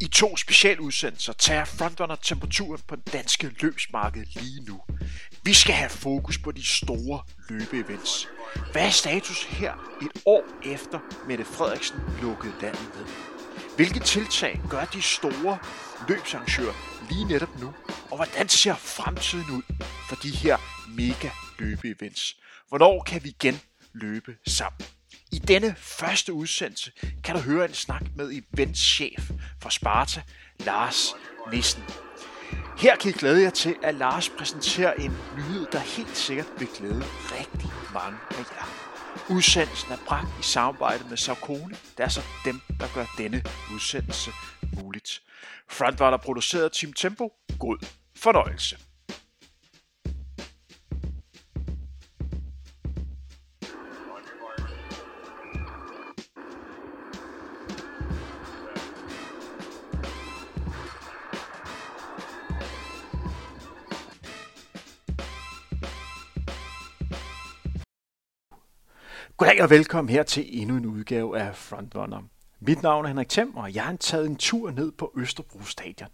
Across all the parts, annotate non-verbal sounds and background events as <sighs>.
I to specialudsendelser tager Frontrunner temperaturen på det danske løbsmarked lige nu. Vi skal have fokus på de store løbeevents. Hvad er status her et år efter Mette Frederiksen lukkede landet ned? Hvilke tiltag gør de store løbsarrangører lige netop nu? Og hvordan ser fremtiden ud for de her mega løbeevents? Hvornår kan vi igen løbe sammen? I denne første udsendelse kan du høre en snak med eventchef for Sparta, Lars Nissen. Her kan I glæde jer til, at Lars præsenterer en nyhed, der helt sikkert vil glæde rigtig mange af jer. Udsendelsen er bragt i samarbejde med Saucony. der er så dem, der gør denne udsendelse muligt. Frontrunner produceret Team Tempo. God fornøjelse. Goddag og velkommen her til endnu en udgave af Frontrunner. Mit navn er Henrik Thiem, og jeg har taget en tur ned på Østerbro Stadion.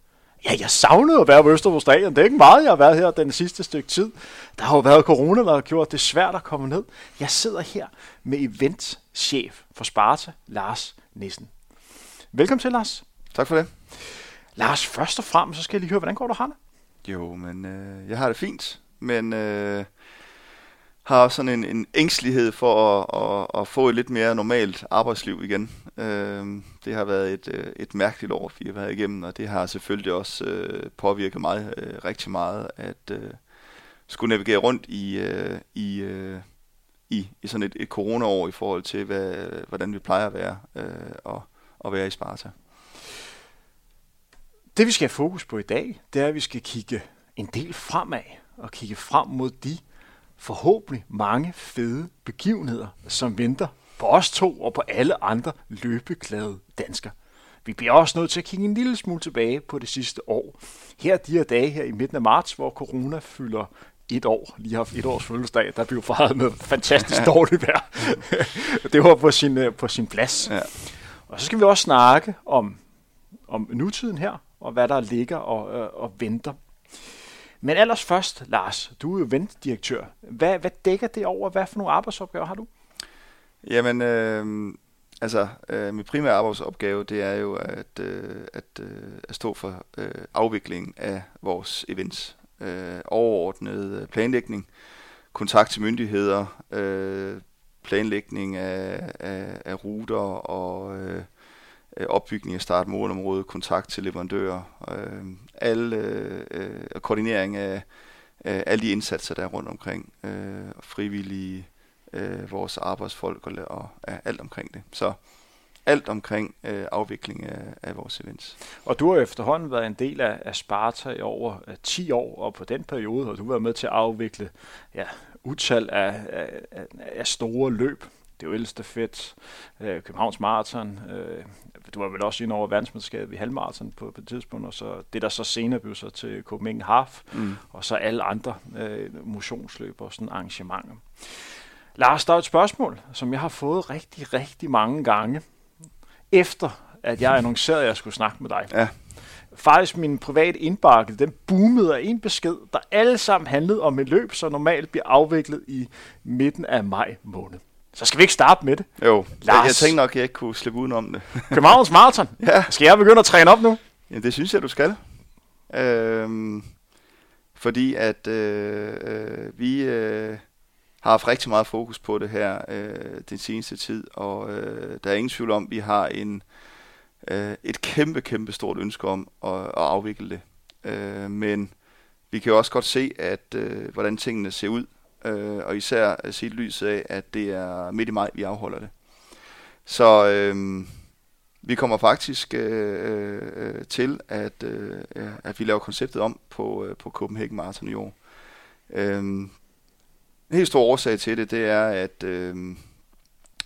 Ja, jeg savnede at være på Østerbro Stadion. Det er ikke meget, jeg har været her den sidste stykke tid. Der har jo været corona, der har gjort det svært at komme ned. Jeg sidder her med eventchef for Sparta, Lars Nissen. Velkommen til, Lars. Tak for det. Lars, først og fremmest, så skal jeg lige høre, hvordan går du har det? Jo, men øh, jeg har det fint, men øh, har sådan en, en ængstelighed for at, at, at få et lidt mere normalt arbejdsliv igen. Øh, det har været et, øh, et mærkeligt år, vi har været igennem, og det har selvfølgelig også øh, påvirket mig øh, rigtig meget, at øh, skulle navigere rundt i, øh, i, øh, i, i sådan et, et corona-år i forhold til, hvad, hvordan vi plejer at være øh, og, og være i Sparta. Det vi skal have fokus på i dag, det er, at vi skal kigge en del fremad og kigge frem mod de forhåbentlig mange fede begivenheder, som venter på os to og på alle andre løbeglade danskere. Vi bliver også nødt til at kigge en lille smule tilbage på det sidste år. Her de her dage her i midten af marts, hvor corona fylder et år, lige haft et års fødselsdag, der blev fejret med fantastisk dårligt vejr. <laughs> det var på sin, øh, på sin plads. Ja. Og så skal vi også snakke om, om nutiden her, og hvad der ligger og, øh, og venter men ellers først, Lars, du er jo ventdirektør. Hvad, hvad dækker det over? Hvad for nogle arbejdsopgaver har du? Jamen, øh, altså, øh, min primære arbejdsopgave, det er jo at, øh, at, øh, at stå for øh, afviklingen af vores events. Øh, overordnet øh, planlægning, kontakt til myndigheder, øh, planlægning af, af, af ruter og øh, øh, opbygning af startmålområde, kontakt til leverandører, øh, alle, øh, øh, koordinering af øh, alle de indsatser, der er rundt omkring, øh, frivillige, øh, vores arbejdsfolk og, og ja, alt omkring det. Så alt omkring øh, afvikling af, af vores events. Og du har efterhånden været en del af, af Sparta i over øh, 10 år, og på den periode har du været med til at afvikle ja, utal af, af, af store løb det er jo ældste fedt. Øh, Københavns Marathon. Øh, du var vel også inde over verdensmesterskabet i halvmarathon på, på et tidspunkt, og så det der så senere blev så til Copenhagen Half, mm. og så alle andre øh, motionsløb og sådan arrangementer. Lars, der er et spørgsmål, som jeg har fået rigtig, rigtig mange gange, efter at jeg annoncerede, at jeg skulle snakke med dig. Ja. Faktisk min private indbakke, den boomede af en besked, der alle sammen handlede om et løb, som normalt bliver afviklet i midten af maj måned. Så skal vi ikke starte med det? Jo, Lars. Jeg, jeg tænkte nok, at jeg ikke kunne slippe udenom det. <laughs> Københavns Marathon. ja. Skal jeg begynde at træne op nu? Ja, det synes jeg, du skal. Øhm, fordi at øh, øh, vi øh, har haft rigtig meget fokus på det her øh, den seneste tid, og øh, der er ingen tvivl om, at vi har en, øh, et kæmpe, kæmpe stort ønske om at, at afvikle det. Øh, men vi kan jo også godt se, at øh, hvordan tingene ser ud øh, og især set lyset af, at det er midt i maj, vi afholder det. Så øh, vi kommer faktisk øh, øh, til, at, øh, at vi laver konceptet om på, øh, på Copenhagen Marathon i år. Øh, en helt stor årsag til det, det er, at, øh,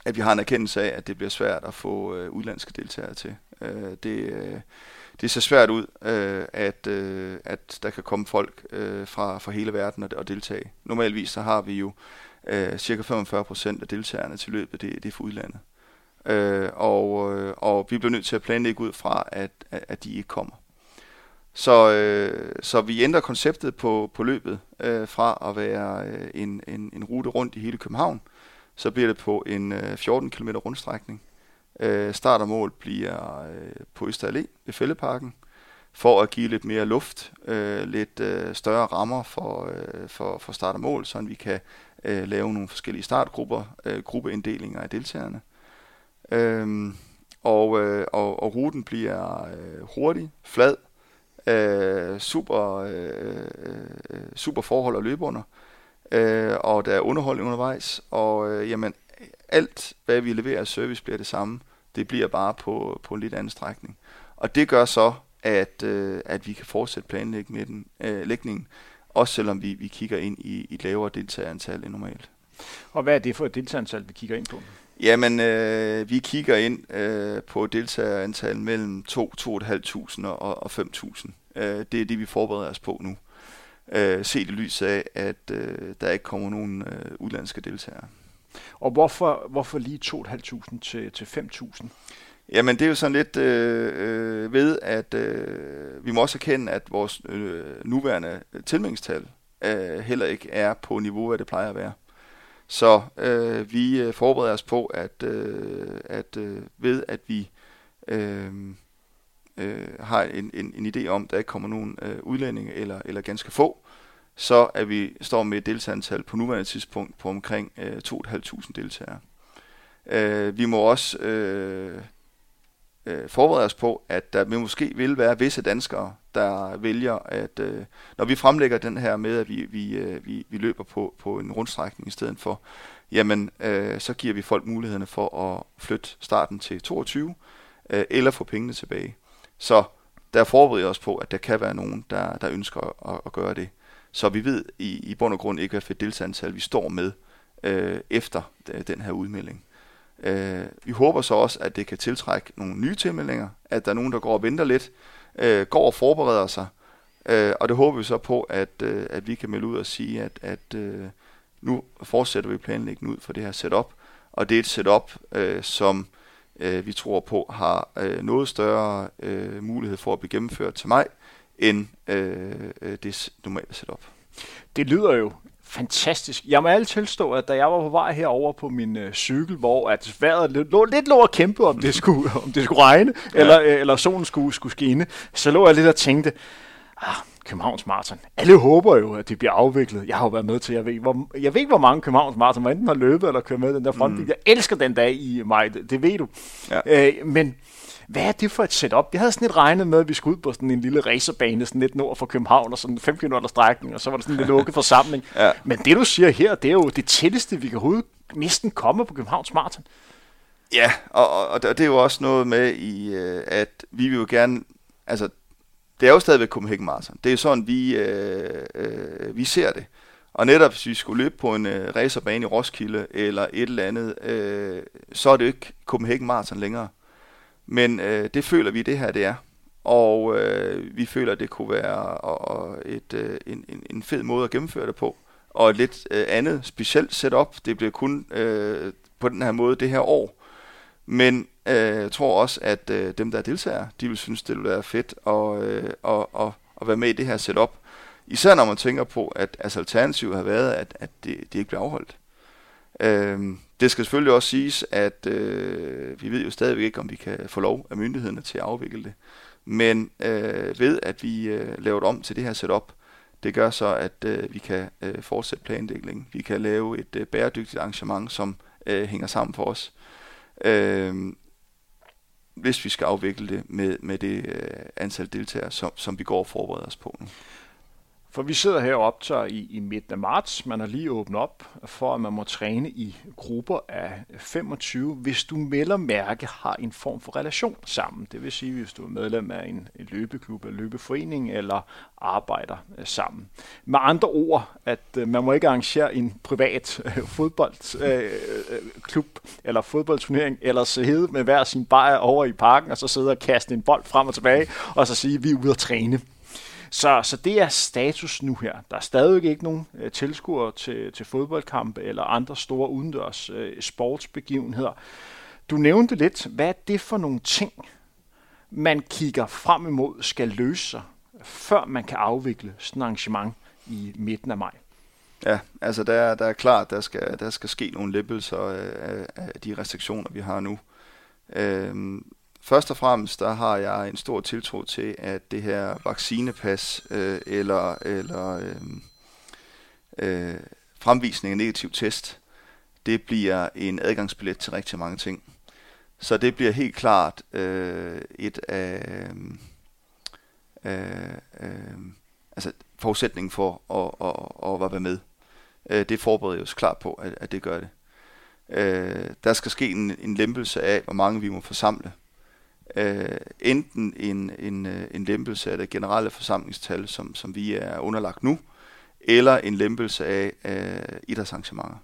at vi har en erkendelse af, at det bliver svært at få øh, udlandske deltagere til. Øh, det, øh, det ser svært ud, øh, at, øh, at der kan komme folk øh, fra, fra hele verden og, og deltage. Normalvis så har vi jo øh, cirka 45 procent af deltagerne til løbet, det, det er fra udlandet. Øh, og, øh, og vi bliver nødt til at planlægge ud fra, at, at de ikke kommer. Så, øh, så vi ændrer konceptet på, på løbet øh, fra at være øh, en, en, en rute rundt i hele København, så bliver det på en øh, 14 km rundstrækning. Øh, start og mål bliver øh, på Øster Allé e ved Fælleparken, for at give lidt mere luft, øh, lidt øh, større rammer for, øh, for, for start og mål, så vi kan øh, lave nogle forskellige startgrupper, øh, gruppeinddelinger af deltagerne. Øh, og, øh, og, og ruten bliver øh, hurtig, flad, øh, super, øh, øh, super forhold at løbe under, øh, og der er underholdning undervejs, og øh, jamen, alt hvad vi leverer af service bliver det samme, det bliver bare på, på en lidt anden strækning. Og det gør så, at, øh, at vi kan fortsætte planlægningen øh, lægningen, også selvom vi, vi kigger ind i, et lavere deltagerantal end normalt. Og hvad er det for et deltagerantal, vi kigger ind på? Jamen, øh, vi kigger ind øh, på deltagerantal mellem 2, 2.500 og, og 5.000. Øh, det er det, vi forbereder os på nu. Øh, set i lyset af, at øh, der ikke kommer nogen øh, udlandske deltagere. Og hvorfor, hvorfor lige 2.500 til, til 5.000? Jamen det er jo sådan lidt øh, øh, ved, at øh, vi må også erkende, at vores øh, nuværende tilmeldingstal øh, heller ikke er på niveau, hvad det plejer at være. Så øh, vi øh, forbereder os på, at, øh, at øh, ved at vi øh, øh, har en, en, en idé om, at der ikke kommer nogen øh, udlændinge eller, eller ganske få, så at vi står med et deltagerantal på nuværende tidspunkt på omkring øh, 2.500 deltagere. Øh, vi må også øh, øh, forberede os på, at der måske vil være visse danskere, der vælger, at øh, når vi fremlægger den her med, at vi, vi, øh, vi, vi løber på, på en rundstrækning i stedet for, jamen øh, så giver vi folk mulighederne for at flytte starten til 22, øh, eller få pengene tilbage. Så der forbereder os på, at der kan være nogen, der, der ønsker at, at gøre det. Så vi ved i, i bund og grund ikke, hvad for deltagerantal vi står med øh, efter øh, den her udmelding. Øh, vi håber så også, at det kan tiltrække nogle nye tilmeldinger, at der er nogen, der går og venter lidt, øh, går og forbereder sig, øh, og det håber vi så på, at, øh, at vi kan melde ud og sige, at, at øh, nu fortsætter vi planlægningen ud for det her setup, og det er et setup, øh, som øh, vi tror på har øh, noget større øh, mulighed for at blive gennemført til mig, end øh, øh det normale setup. Det lyder jo fantastisk. Jeg må alle tilstå, at da jeg var på vej herover på min øh, cykel, hvor at vejret lå, lidt lå at kæmpe, om det skulle, <laughs> om det skulle regne, ja. eller, øh, eller solen skulle, skulle skinne, så lå jeg lidt og tænkte, ah, Københavns Marathon. Alle håber jo, at det bliver afviklet. Jeg har jo været med til, jeg ved, hvor, jeg ved ikke, hvor mange Københavns Marathon, enten har løbet eller kørt med den der frontbil. Mm. Jeg elsker den dag i maj, det, det ved du. Ja. Øh, men hvad er det for et setup? Jeg havde sådan lidt regnet med, at vi skulle ud på sådan en lille racerbane, sådan lidt nord for København, og sådan 5 km strækning, og så var der sådan en lidt lukket forsamling. ja. Men det, du siger her, det er jo det tætteste, vi kan overhovedet næsten komme på Københavns Marathon. Ja, og, og det er jo også noget med, i, øh, at vi vil jo gerne, altså det er jo stadigvæk Copenhagen Marathon. Det er jo sådan, vi, øh, øh, vi ser det. Og netop hvis vi skulle løbe på en øh, racerbane i Roskilde eller et eller andet, øh, så er det jo ikke Copenhagen Marathon længere. Men øh, det føler vi, det her det er. Og øh, vi føler, det kunne være og, et, øh, en, en, en fed måde at gennemføre det på. Og et lidt øh, andet specielt setup. Det bliver kun øh, på den her måde det her år. Men øh, jeg tror også, at øh, dem, der deltager, de vil synes, det vil være fedt at, øh, og, og, at være med i det her setup. Især når man tænker på, at altså, alternativet har været, at, at det, det ikke bliver afholdt. Øh, det skal selvfølgelig også siges, at øh, vi ved jo stadigvæk ikke, om vi kan få lov af myndighederne til at afvikle det. Men øh, ved at vi øh, laver det om til det her setup, det gør så, at øh, vi kan øh, fortsætte planlægningen. Vi kan lave et øh, bæredygtigt arrangement, som øh, hænger sammen for os. Øh, hvis vi skal afvikle det med, med det øh, antal deltagere, som, som vi går og forbereder os på nu. For vi sidder her og optager i, i midten af marts. Man har lige åbnet op for, at man må træne i grupper af 25, hvis du melder mærke har en form for relation sammen. Det vil sige, hvis du er medlem af en, en løbeklub eller løbeforening eller arbejder øh, sammen. Med andre ord, at øh, man må ikke arrangere en privat øh, uh, fodboldklub eller fodboldturnering, eller sidde med hver sin bajer over i parken, og så sidde og kaste en bold frem og tilbage, og så sige, vi er ude at træne. Så, så det er status nu her. Der er stadig ikke nogen øh, tilskuere til, til fodboldkampe eller andre store udendørs øh, sportsbegivenheder. Du nævnte lidt, hvad er det for nogle ting, man kigger frem imod skal løse sig, før man kan afvikle sådan et arrangement i midten af maj? Ja, altså der, der er klart, der skal, der skal ske nogle lempelser øh, af, af de restriktioner, vi har nu. Øhm, først og fremmest, der har jeg en stor tiltro til, at det her vaccinepas øh, eller, eller øh, øh, fremvisning af negativ test, det bliver en adgangsbillet til rigtig mange ting. Så det bliver helt klart øh, et af øh, øh, altså forudsætningen for at, at, at, at være med. Øh, det forbereder jeg os klart på, at, at det gør det. Øh, der skal ske en, en lempelse af, hvor mange vi må forsamle. Øh, enten en, en, øh, en lempelse af det generelle forsamlingstal, som, som vi er underlagt nu, eller en lempelse af øh, idrætsarrangementer.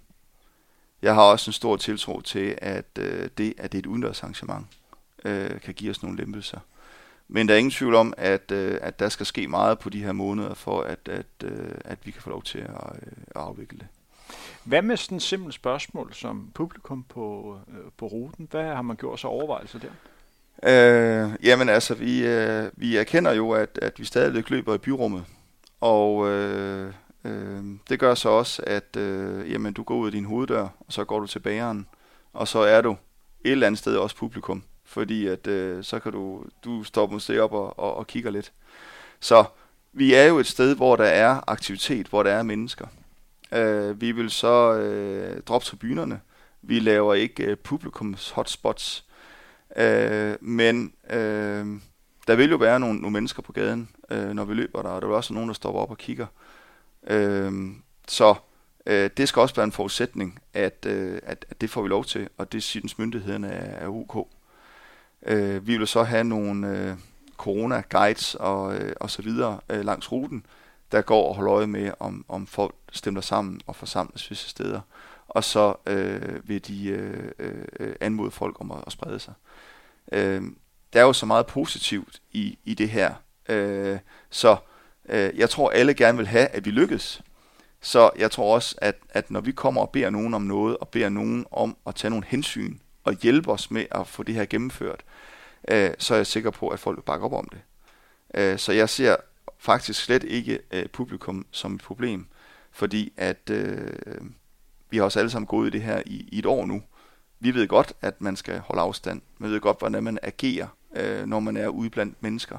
Jeg har også en stor tiltro til, at øh, det, at det er et udendørsarrangement, øh, kan give os nogle lempelser. Men der er ingen tvivl om, at, øh, at der skal ske meget på de her måneder, for at, at, øh, at vi kan få lov til at, øh, at afvikle det. Hvad med sådan et simpelt spørgsmål som publikum på, øh, på ruten? Hvad har man gjort så overvejelser der? Øh, jamen altså, vi, øh, vi erkender jo, at, at vi stadigvæk løber i byrummet. Og øh, øh, det gør så også, at øh, jamen, du går ud af din hoveddør, og så går du til bageren. Og så er du et eller andet sted også publikum fordi at øh, så kan du, du stoppe måske op og, og, og kigger lidt. Så vi er jo et sted, hvor der er aktivitet, hvor der er mennesker. Øh, vi vil så øh, droppe tribunerne. Vi laver ikke øh, publikums hotspots. Øh, men øh, der vil jo være nogle, nogle mennesker på gaden, øh, når vi løber der, og der vil også nogen, der stopper op og kigger. Øh, så øh, det skal også være en forudsætning, at, øh, at, at det får vi lov til, og det synes myndighederne er, er ok. Øh, vi vil så have nogle øh, corona-guides og, øh, og så videre øh, langs ruten, der går og holder øje med, om, om folk stemmer sammen og forsamles visse steder. Og så øh, vil de øh, øh, anmode folk om at, at sprede sig. Øh, der er jo så meget positivt i, i det her. Øh, så øh, jeg tror, alle gerne vil have, at vi lykkes. Så jeg tror også, at, at når vi kommer og beder nogen om noget, og beder nogen om at tage nogle hensyn, og hjælpe os med at få det her gennemført, øh, så er jeg sikker på, at folk vil bakke op om det. Øh, så jeg ser faktisk slet ikke øh, publikum som et problem, fordi at øh, vi har også alle sammen gået i det her i, i et år nu. Vi ved godt, at man skal holde afstand. Vi ved godt, hvordan man agerer, øh, når man er ude blandt mennesker.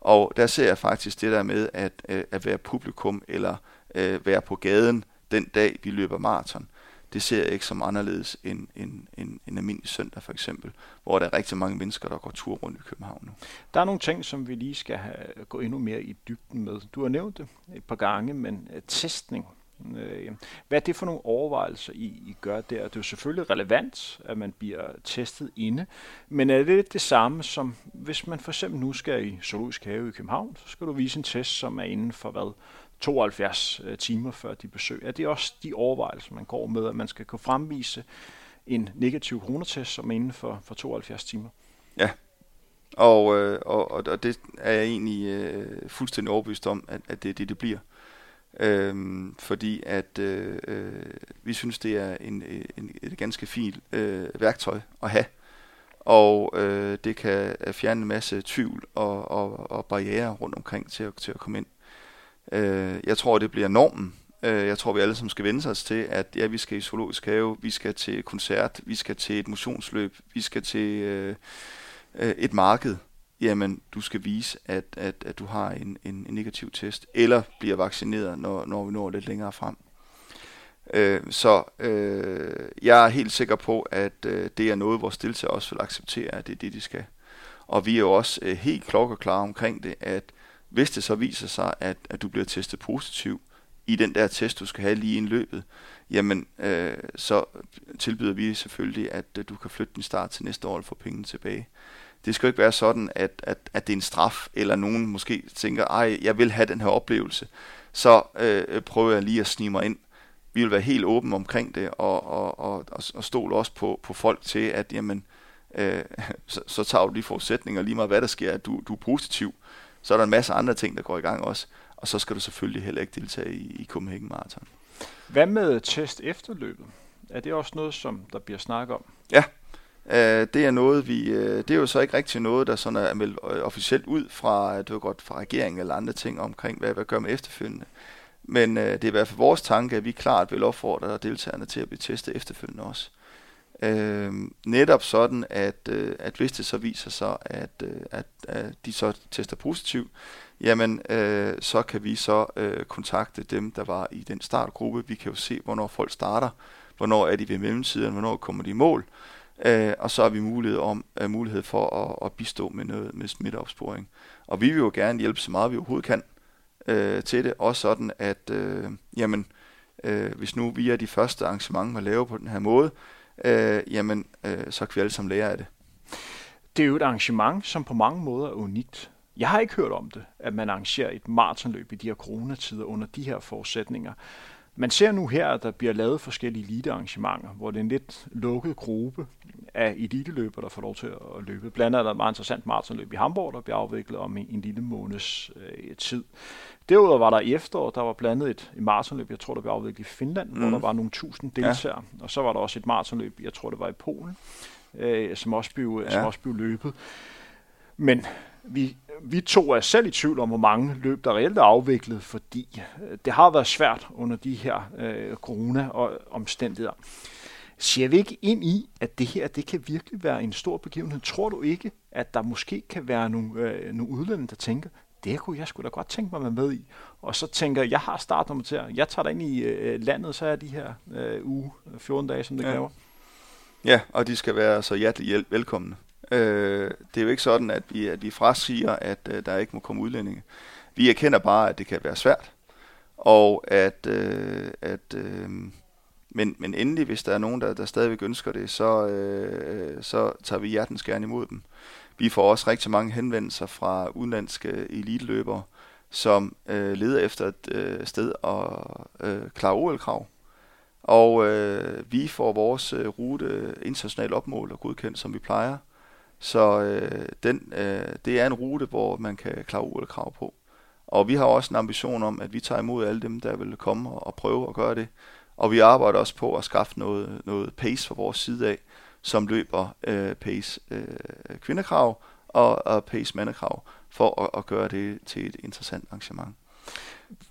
Og der ser jeg faktisk det der med at, øh, at være publikum eller øh, være på gaden den dag, vi løber maraton det ser jeg ikke som anderledes end en, en, en almindelig søndag for eksempel, hvor der er rigtig mange mennesker, der går tur rundt i København nu. Der er nogle ting, som vi lige skal have, gå endnu mere i dybden med. Du har nævnt det et par gange, men øh, testning. Uh, hvad er det for nogle overvejelser, I, I gør der? Det er jo selvfølgelig relevant, at man bliver testet inde, men er det det samme som, hvis man for eksempel nu skal i Zoologisk Have i København, så skal du vise en test, som er inden for hvad? 72 øh, timer før de besøg. Er det også de overvejelser, man går med, at man skal kunne fremvise en negativ coronatest, som er inden for, for 72 timer? Ja, og, øh, og, og det er jeg egentlig øh, fuldstændig overbevist om, at, at det er det, det bliver. Øhm, fordi at øh, øh, vi synes, det er en, øh, en, et ganske fint øh, værktøj at have. Og øh, det kan øh, fjerne en masse tvivl og, og, og barriere rundt omkring til at, til at komme ind. Øh, jeg tror, det bliver normen. Øh, jeg tror, vi alle sammen skal vende os til, at ja, vi skal i zoologisk have, vi skal til koncert, vi skal til et motionsløb, vi skal til øh, øh, et marked. Jamen, du skal vise, at, at, at du har en, en, en negativ test, eller bliver vaccineret, når, når vi når lidt længere frem. Øh, så øh, jeg er helt sikker på, at øh, det er noget, vores deltagere også vil acceptere, at det er det, de skal. Og vi er jo også øh, helt klar omkring det, at hvis det så viser sig, at, at du bliver testet positiv i den der test, du skal have lige i løbet, jamen øh, så tilbyder vi selvfølgelig, at, at du kan flytte din start til næste år og få pengene tilbage. Det skal jo ikke være sådan, at, at, at det er en straf, eller nogen måske tænker, ej, jeg vil have den her oplevelse, så øh, prøver jeg lige at snige mig ind. Vi vil være helt åbne omkring det, og, og, og, og stole også på, på folk til, at jamen, øh, <laughs> så, så tager du de forudsætninger lige meget, hvad der sker, at du, du er positiv, så er der en masse andre ting, der går i gang også. Og så skal du selvfølgelig heller ikke deltage i, i Copenhagen Marathon. Hvad med test efterløbet? Er det også noget, som der bliver snakket om? Ja, Øh, det er noget, vi, øh, det er jo så ikke rigtig noget, der sådan er meldt øh, officielt ud fra, øh, det var godt fra regeringen eller andre ting omkring, hvad vi gør med efterfølgende. Men øh, det er i hvert fald vores tanke, at vi klart vil opfordre deltagerne til at blive testet efterfølgende også. Øh, netop sådan, at, øh, at hvis det så viser sig, at, øh, at, at de så tester positivt, jamen øh, så kan vi så øh, kontakte dem, der var i den startgruppe. Vi kan jo se, hvornår folk starter, hvornår er de ved mellemtiden, hvornår kommer de i mål, øh, og så har vi mulighed, om, øh, mulighed for at, at bistå med noget med smitteopsporing. Og vi vil jo gerne hjælpe så meget vi overhovedet kan øh, til det, også sådan, at øh, jamen, øh, hvis nu vi er de første arrangementer, man laver på den her måde, øh, jamen, øh, så kan vi alle sammen lære af det. Det er jo et arrangement, som på mange måder er unikt. Jeg har ikke hørt om det, at man arrangerer et maratonløb i de her coronatider under de her forudsætninger. Man ser nu her, at der bliver lavet forskellige elitearrangementer, hvor det er en lidt lukket gruppe af eliteløbere, der får lov til at løbe. Blandt andet er der et meget interessant maratonløb i Hamburg, der bliver afviklet om en lille måneds øh, tid. Derudover var der i efterår, der var blandet et, et maratonløb, jeg tror, der blev afviklet i Finland, mm. hvor der var nogle tusind deltagere. Ja. Og så var der også et maratonløb, jeg tror, det var i Polen, øh, som, også blev, ja. som også blev løbet. Men vi, vi to er selv i tvivl om, hvor mange løb, der reelt er afviklet, fordi øh, det har været svært under de her øh, corona-omstændigheder. Ser vi ikke ind i, at det her det kan virkelig være en stor begivenhed? Tror du ikke, at der måske kan være nogle, øh, nogle udlændinge, der tænker, det kunne jeg skulle da godt tænke mig at være med i. Og så tænker jeg, jeg har startnummer til Jeg tager dig ind i øh, landet, så er de her øh, uge, 14 dage, som det ja. kræver. Ja, og de skal være så hjertelig velkomne. Øh, det er jo ikke sådan, at vi, at vi frasiger, at øh, der ikke må komme udlændinge. Vi erkender bare, at det kan være svært, og at, øh, at øh, men, men endelig, hvis der er nogen, der, der stadigvæk ønsker det, så, øh, så tager vi hjertens gerne imod dem. Vi får også rigtig mange henvendelser fra udenlandske eliteløbere, som øh, leder efter et øh, sted at øh, klare OL-krav. Og øh, vi får vores øh, rute internationalt opmålt og godkendt, som vi plejer. Så øh, den, øh, det er en rute, hvor man kan klare OL-krav på. Og vi har også en ambition om, at vi tager imod alle dem, der vil komme og, og prøve at gøre det. Og vi arbejder også på at skaffe noget, noget pace fra vores side af, som løber øh, pace øh, kvindekrav og, og pace mandekrav, for at, at gøre det til et interessant arrangement.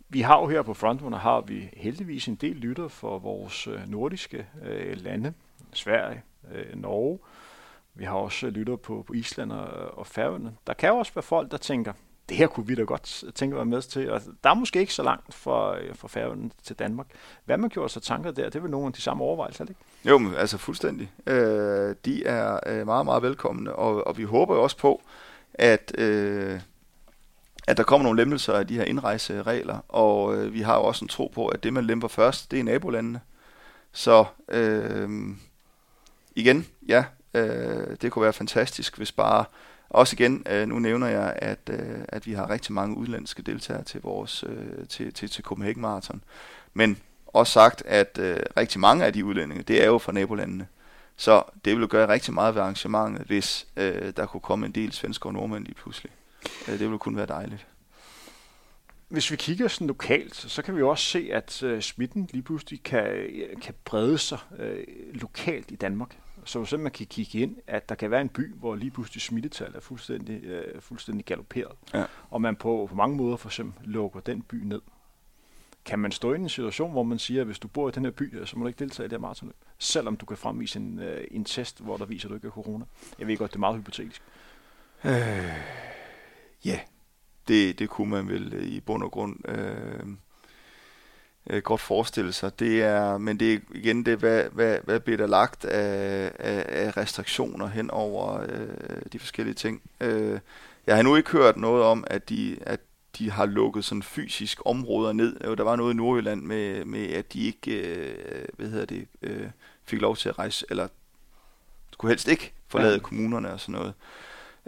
Vi har jo her på Frontrunner, har vi heldigvis en del lytter for vores øh, nordiske øh, lande, Sverige, øh, Norge, vi har også lytter på, på Island og, og Færøerne. Der kan jo også være folk, der tænker, det her kunne vi da godt tænke at være med til. Og der er måske ikke så langt fra, øh, fra Færøerne til Danmark. Hvad man gjorde sig tanker der, det er vel nogle af de samme overvejelser, ikke? Jo, men altså fuldstændig. Øh, de er øh, meget, meget velkomne, og, og vi håber jo også på, at, øh, at der kommer nogle lempelser af de her indrejseregler, og øh, vi har jo også en tro på, at det, man lemper først, det er nabolandene. Så øh, igen, ja, Øh, det kunne være fantastisk, hvis bare... Også igen, øh, nu nævner jeg, at, øh, at vi har rigtig mange udlandske deltagere til vores øh, til, til, til Copenhagen Marathon. Men også sagt, at øh, rigtig mange af de udlændinge, det er jo fra nabolandene. Så det ville gøre rigtig meget ved arrangementet, hvis øh, der kunne komme en del svensker og nordmænd lige pludselig. Øh, det ville kun være dejligt. Hvis vi kigger sådan lokalt, så kan vi også se, at øh, smitten lige pludselig kan, øh, kan brede sig øh, lokalt i Danmark. Så så man kan kigge ind, at der kan være en by, hvor lige pludselig smittetal er fuldstændig, øh, fuldstændig galopperet. Ja. Og man på, på mange måder for eksempel lukker den by ned. Kan man stå i en situation, hvor man siger, at hvis du bor i den her by, så må du ikke deltage i det her maratonløb, selvom du kan fremvise en, øh, en test, hvor der viser, at du ikke er corona? Jeg ved godt, det er meget hypotetisk. Øh, ja, det, det kunne man vel øh, i bund og grund øh, øh, godt forestille sig. Det er, men det er igen det, hvad, hvad, hvad bliver der lagt af, af, af restriktioner hen over øh, de forskellige ting. Øh, jeg har nu ikke hørt noget om, at de, at de har lukket sådan fysisk områder ned. Der var noget i Nordjylland med, med at de ikke øh, hvad hedder det, øh, fik lov til at rejse, eller skulle helst ikke forlade ja. kommunerne og sådan noget.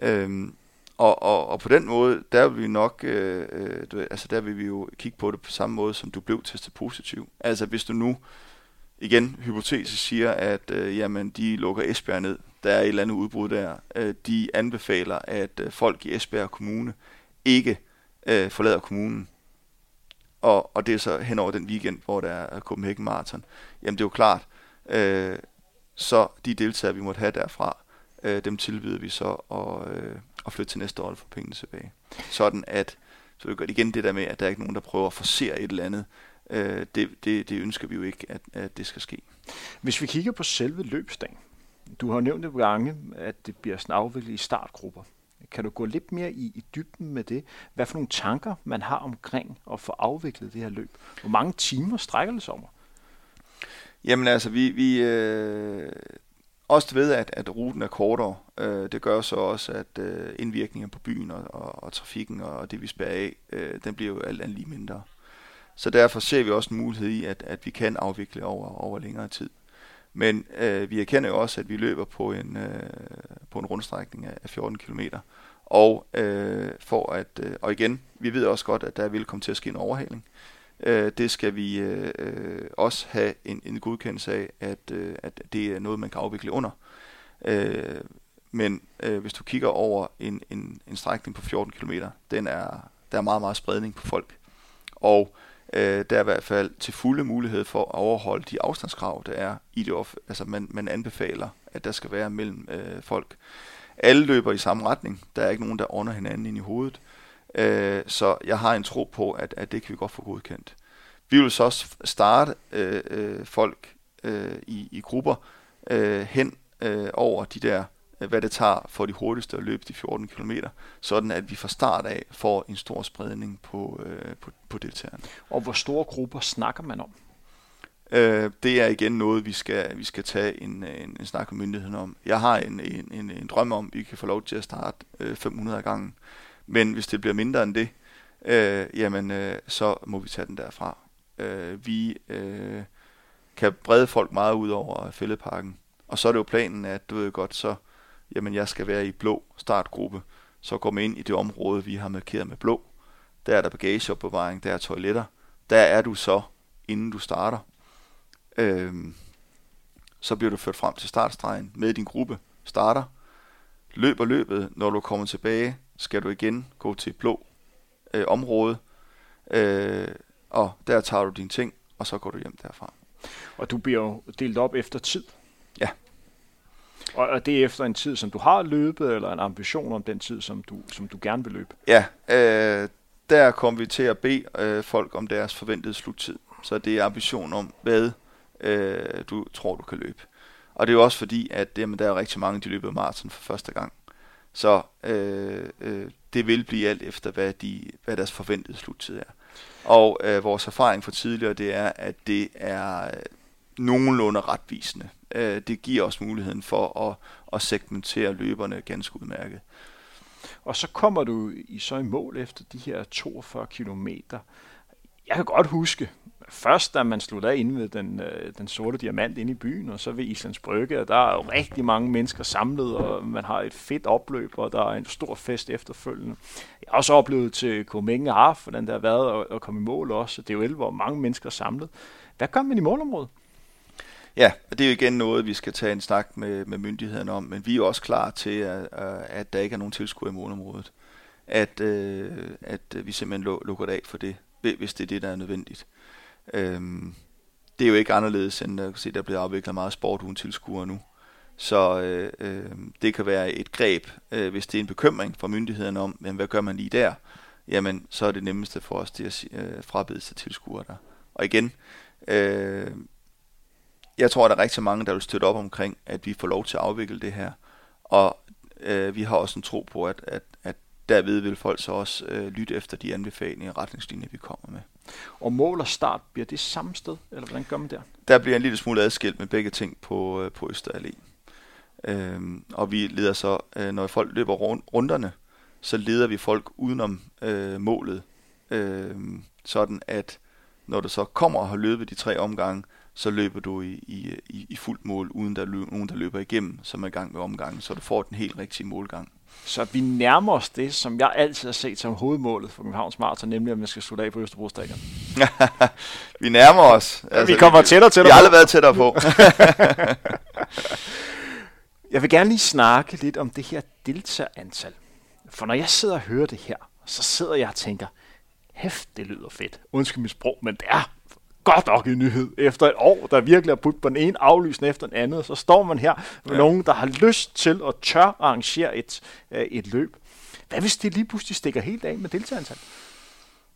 Øhm, og, og, og på den måde, der vil vi nok, øh, øh ved altså der vil vi jo kigge på det på samme måde, som du blev testet positiv. Altså hvis du nu, igen hypotetisk siger, at øh, jamen, de lukker Esbjerg ned, der er et eller andet udbrud der, øh, de anbefaler, at øh, folk i Esbjerg Kommune ikke øh, forlader kommunen. Og, og det er så hen over den weekend, hvor der er Copenhagen Marathon. Jamen det er jo klart, øh, så de deltagere, vi måtte have derfra, øh, dem tilbyder vi så at, øh, at flytte til næste år og få pengene tilbage. Sådan at, så vi gør igen det der med, at der er ikke nogen, der prøver at forsere et eller andet. Øh, det, det, det ønsker vi jo ikke, at, at det skal ske. Hvis vi kigger på selve løbsdagen, du har nævnt det gange, at det bliver sådan afviklet i startgrupper. Kan du gå lidt mere i, i dybden med det? Hvad for nogle tanker man har omkring at få afviklet det her løb? Hvor mange timer strækker det sig om? Jamen altså, vi, vi øh, også ved, at, at ruten er kortere. Øh, det gør så også, at øh, indvirkningen på byen og, og, og trafikken og det, vi spærer af, øh, den bliver jo alt andet lige mindre. Så derfor ser vi også en mulighed i, at, at vi kan afvikle over, over længere tid. Men øh, vi erkender jo også, at vi løber på en, øh, på en rundstrækning af 14 km. Og, øh, for at, øh, og igen, vi ved også godt, at der vil komme til at ske en overhaling. Øh, Øh, det skal vi øh, øh, også have en, en godkendelse af, at, øh, at det er noget, man kan afvikle under. Øh, men øh, hvis du kigger over en, en, en strækning på 14 km, den er, der er meget, meget spredning på folk. Og øh, der er i hvert fald til fulde mulighed for at overholde de afstandskrav, der er i det off- altså man, man anbefaler, at der skal være mellem øh, folk. Alle løber i samme retning. Der er ikke nogen, der ånder hinanden ind i hovedet. Øh, så jeg har en tro på, at, at det kan vi godt få godkendt. Vi vil så også starte øh, øh, folk øh, i, i grupper øh, hen øh, over de der, øh, hvad det tager for de hurtigste at løbe de 14 km, sådan at vi fra start af får en stor spredning på, øh, på, på deltagerne. Og hvor store grupper snakker man om? Øh, det er igen noget, vi skal, vi skal tage en, en, en snak med myndigheden om. Jeg har en, en, en, en drøm om, at vi kan få lov til at starte øh, 500 gange. Men hvis det bliver mindre end det, øh, jamen øh, så må vi tage den derfra. Øh, vi øh, kan brede folk meget ud over fældeparken. Og så er det jo planen, at du ved godt, så jamen jeg skal være i blå startgruppe. Så går man ind i det område, vi har markeret med blå. Der er der bagageopbevaring, der er toiletter. Der er du så, inden du starter. Øh, så bliver du ført frem til startstregen med din gruppe, starter, løber løbet, når du kommer tilbage, skal du igen gå til blå øh, område, øh, og der tager du dine ting, og så går du hjem derfra. Og du bliver jo delt op efter tid. Ja. Og er det efter en tid, som du har løbet, eller en ambition om den tid, som du, som du gerne vil løbe? Ja, øh, der kommer vi til at bede øh, folk om deres forventede sluttid. Så det er ambition om, hvad øh, du tror, du kan løbe. Og det er jo også fordi, at jamen, der er rigtig mange, der løber maraton for første gang. Så øh, øh, det vil blive alt efter, hvad, de, hvad deres forventede sluttid er. Og øh, vores erfaring fra tidligere, det er, at det er øh, nogenlunde retvisende. Øh, det giver os muligheden for at, at segmentere løberne ganske udmærket. Og så kommer du i så i mål efter de her 42 kilometer. Jeg kan godt huske, først da man sluttede af inde ved den, øh, den sorte diamant inde i byen, og så ved Islands Brygge, og der er jo rigtig mange mennesker samlet, og man har et fedt opløb, og der er en stor fest efterfølgende. Jeg har også oplevet til Komenge Harf, hvordan der har været at, at komme i mål også. Det er jo 11, hvor mange mennesker er samlet. Hvad gør man i målområdet? Ja, og det er jo igen noget, vi skal tage en snak med, med myndighederne om, men vi er også klar til, at, øh, at der ikke er nogen tilskuer i målområdet. At, øh, at vi simpelthen lukker det af for det, hvis det er det, der er nødvendigt. Øhm, det er jo ikke anderledes, end at se, der bliver afviklet meget sport uden tilskuere nu. Så øh, øh, det kan være et greb, øh, hvis det er en bekymring fra myndighederne om, men hvad gør man lige der? Jamen, så er det nemmeste for os det at øh, frabede sig tilskuere der. Og igen, øh, jeg tror, der er rigtig mange, der vil støtte op omkring, at vi får lov til at afvikle det her. Og øh, vi har også en tro på, at, at, at derved vil folk så også øh, lytte efter de anbefalinger og retningslinjer, vi kommer med. Og mål og start, bliver det samme sted, eller hvordan gør man der? Der bliver en lille smule adskilt med begge ting på, øh, på Øster Allé. Øhm, og vi leder så, øh, når folk løber runderne, så leder vi folk udenom øh, målet, øh, sådan at når du så kommer og har løbet de tre omgange, så løber du i, i, i fuldt mål, uden der er nogen, der løber igennem, som er i gang med omgangen, så du får den helt rigtige målgang. Så vi nærmer os det, som jeg altid har set som hovedmålet for Københavns Marathon, nemlig at man skal slutte af på Østerbro Stadion. <laughs> vi nærmer os. Altså, vi kommer tættere og tættere Vi har aldrig været tættere på. <laughs> jeg vil gerne lige snakke lidt om det her deltagerantal. For når jeg sidder og hører det her, så sidder jeg og tænker, hæft, det lyder fedt. Undskyld mit sprog, men det er godt nok en nyhed. Efter et år, der virkelig har putt på den ene aflysning efter den anden, så står man her med ja. nogen, der har lyst til at tør arrangere et, øh, et løb. Hvad hvis det lige pludselig stikker helt af med deltagerantal?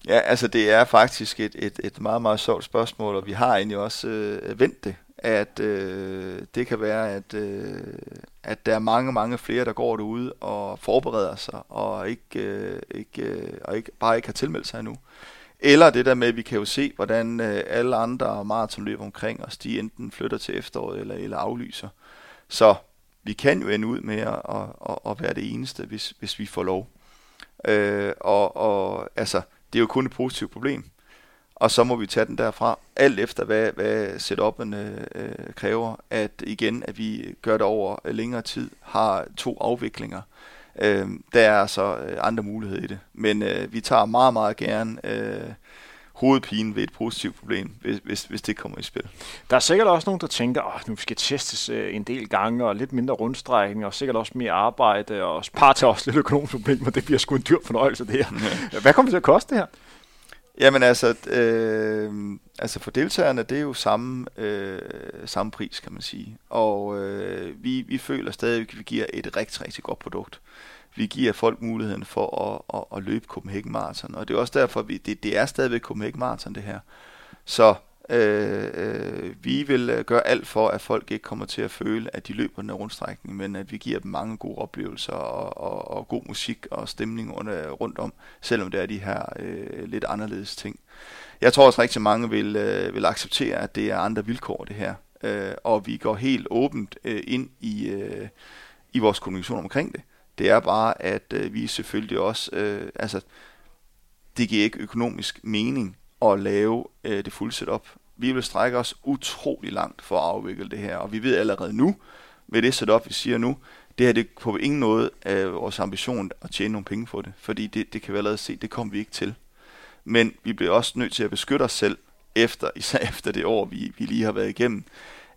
Ja, altså det er faktisk et, et, et meget, meget sjovt spørgsmål, og vi har egentlig også øh, vendt det, at øh, det kan være, at, øh, at der er mange, mange flere, der går derude og forbereder sig, og ikke, øh, ikke, øh, og ikke bare ikke har tilmeldt sig endnu. Eller det der med, at vi kan jo se, hvordan øh, alle andre maratonløb omkring os, de enten flytter til efteråret eller, eller aflyser. Så vi kan jo ende ud med at, at, at, at være det eneste, hvis, hvis vi får lov. Øh, og, og altså, det er jo kun et positivt problem. Og så må vi tage den derfra, alt efter hvad, hvad setup'en øh, øh kræver, at igen, at vi gør det over længere tid, har to afviklinger. Øh, der er altså andre muligheder i det. Men øh, vi tager meget, meget gerne øh, hovedpine ved et positivt problem, hvis, hvis, hvis det kommer i spil. Der er sikkert også nogen, der tænker, at nu skal testes øh, en del gange, og lidt mindre rundstrækning, og sikkert også mere arbejde, og par til også lidt økonomisk problem, men <laughs> det bliver sgu en dyr fornøjelse, det her. Ja. Hvad kommer det til at koste det her? Jamen altså, øh, altså for deltagerne, det er jo samme, øh, samme pris, kan man sige. Og øh, vi, vi føler stadig, at vi giver et rigtig, rigtig godt produkt. Vi giver folk muligheden for at, at, at løbe Copenhagen Marathon, og det er også derfor, at vi, det, det er stadigvæk Copenhagen Marathon, det her. Så Øh, øh, vi vil øh, gøre alt for, at folk ikke kommer til at føle, at de løber den her rundstrækning, men at vi giver dem mange gode oplevelser og, og, og god musik og stemning under, rundt om, selvom det er de her øh, lidt anderledes ting. Jeg tror også rigtig mange vil, øh, vil acceptere, at det er andre vilkår det her, øh, og vi går helt åbent øh, ind i, øh, i vores kommunikation omkring det. Det er bare, at øh, vi selvfølgelig også, øh, altså det giver ikke økonomisk mening at lave øh, det fulde setup. Vi vil strække os utrolig langt for at afvikle det her, og vi ved allerede nu, med det setup, vi siger nu, det her det er på ingen måde af vores ambition at tjene nogle penge på det, fordi det, det kan vi allerede se, det kommer vi ikke til. Men vi bliver også nødt til at beskytte os selv, efter, <laughs> især efter det år, vi, vi lige har været igennem,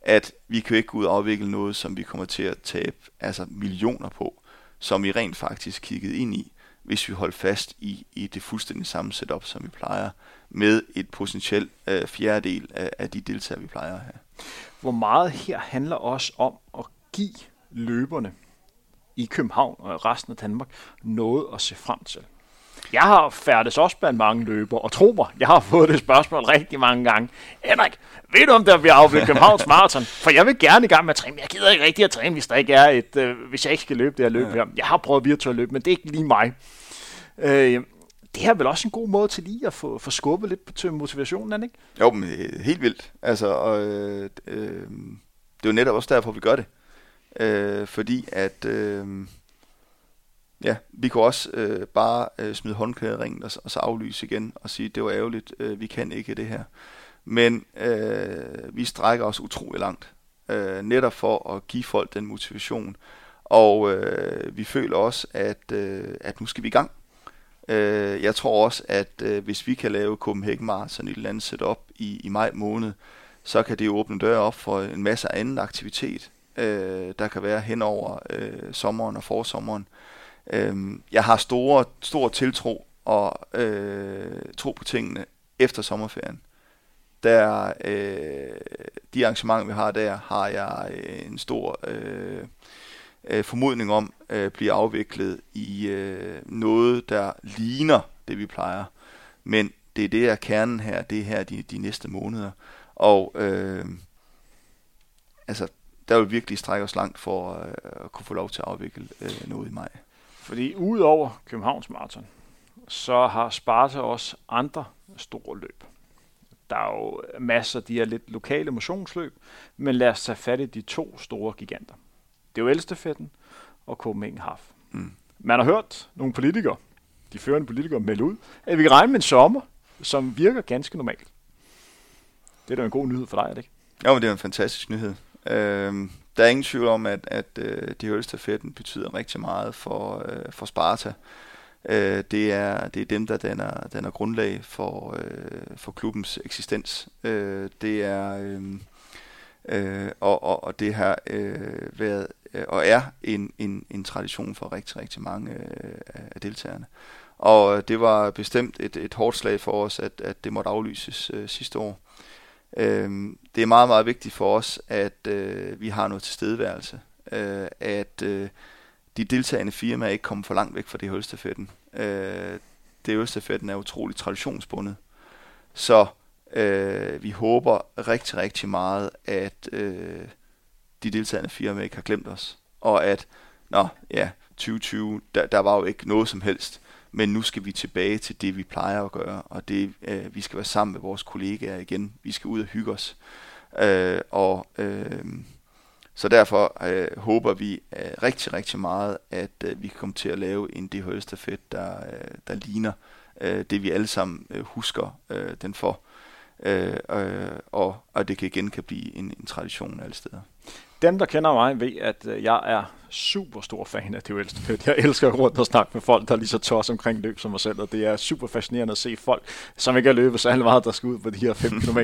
at vi kan ikke gå ud og afvikle noget, som vi kommer til at tabe altså millioner på, som vi rent faktisk kiggede ind i, hvis vi holdt fast i, i det fuldstændig samme setup, som vi plejer med et potentielt øh, fjerdedel af, af de deltagere, vi plejer at have. Hvor meget her handler også om at give løberne i København og resten af Danmark noget at se frem til. Jeg har færdes også blandt mange løber, og tro mig, jeg har fået det spørgsmål rigtig mange gange. Henrik, ved du om der bliver afviklet <laughs> Københavns Marathon? For jeg vil gerne i gang med at træne, men jeg gider ikke rigtig at træne, hvis der ikke er et, øh, hvis jeg ikke skal løbe det her løb ja. her. Jeg har prøvet virtuelt løb, men det er ikke lige mig. Øh, det her er vel også en god måde til lige at få, få skubbet lidt til motivationen, ikke? Jo, men øh, helt vildt. Altså, og, øh, øh, det er jo netop også derfor, vi gør det. Øh, fordi at, øh, ja, vi kunne også øh, bare øh, smide håndklædet i ringen og, og så aflyse igen og sige, det var ærgerligt, øh, vi kan ikke det her. Men øh, vi strækker os utrolig langt, øh, netop for at give folk den motivation. Og øh, vi føler også, at, øh, at nu skal vi i gang. Øh, jeg tror også, at øh, hvis vi kan lave Copenhagen Marathon et eller andet setup i, i maj måned, så kan det åbne døre op for en masse anden aktivitet, øh, der kan være hen over øh, sommeren og forsommeren. Øh, jeg har store, stor tiltro og øh, tro på tingene efter sommerferien. Der, øh, de arrangementer, vi har der, har jeg øh, en stor øh, øh, formodning om øh, bliver afviklet i øh, noget, der ligner det, vi plejer. Men det er det, der er kernen her, det er her de, de næste måneder. Og øh, altså, der vil virkelig strække os langt for øh, at kunne få lov til at afvikle øh, noget i maj. Fordi udover Københavns Marathon, så har Sparta også andre store løb. Der er jo masser af de her lidt lokale motionsløb, men lad os tage fat i de to store giganter. Det er jo Elstefetten og Copenhagen Half. Mm. Man har hørt nogle politikere, de førende politikere, melde ud, at vi kan regne med en sommer, som virker ganske normalt. Det er da en god nyhed for dig, er det ikke? Jo, men det er en fantastisk nyhed. Øhm, der er ingen tvivl om, at, at øh, de Ølstafetten betyder rigtig meget for, øh, for Sparta. Øh, det, er, det er dem, der danner, danner grundlag for, øh, for klubbens eksistens. Øh, det er... Øh, øh, og, og, og det har øh, været øh, og er en, en, en tradition for rigtig, rigtig mange øh, af deltagerne. Og øh, det var bestemt et, et hårdt slag for os, at, at det måtte aflyses øh, sidste år. Øh, det er meget, meget vigtigt for os, at øh, vi har noget tilstedeværelse. Øh, at øh, de deltagende firmaer ikke kommer for langt væk fra det hølstafetten. Øh, det hølstafetten er utrolig traditionsbundet. Så øh, vi håber rigtig, rigtig meget, at øh, de deltagende firmaer ikke har glemt os. Og at, nå ja, 2020, der, der var jo ikke noget som helst men nu skal vi tilbage til det, vi plejer at gøre, og det, øh, vi skal være sammen med vores kollegaer igen. Vi skal ud og hygge os. Øh, og øh, så derfor øh, håber vi øh, rigtig, rigtig meget, at øh, vi kan komme til at lave en DHL-stafet, der, øh, der ligner øh, det, vi alle sammen øh, husker øh, den for. Øh, øh, og, og det kan igen kan blive en, en tradition alle steder. Dem, der kender mig, ved, at øh, jeg er super stor fan af det ældste Jeg elsker rundt og snakke med folk, der er lige så tørs omkring løb som mig selv, og det er super fascinerende at se folk, som ikke har løbet så meget, der skal ud på de her 5 <laughs> km.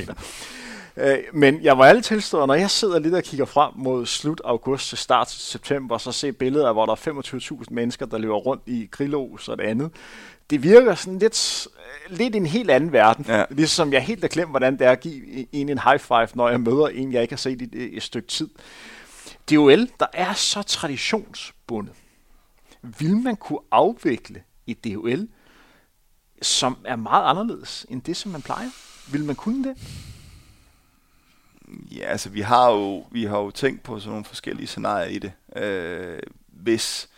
Øh, men jeg må alle tilstå, når jeg sidder lidt og kigger frem mod slut august til start september, så ser billeder af, hvor der er 25.000 mennesker, der løber rundt i grillos og det andet. Det virker sådan lidt, øh, lidt i en helt anden verden. Ja. Ligesom jeg helt har glemt, hvordan det er at give en en high five, når jeg møder en, jeg ikke har set i et stykke tid. DOL, der er så traditionsbundet. Vil man kunne afvikle et DOL, som er meget anderledes end det, som man plejer? Vil man kunne det? Ja, altså vi har jo, vi har jo tænkt på sådan nogle forskellige scenarier i det. Øh, hvis,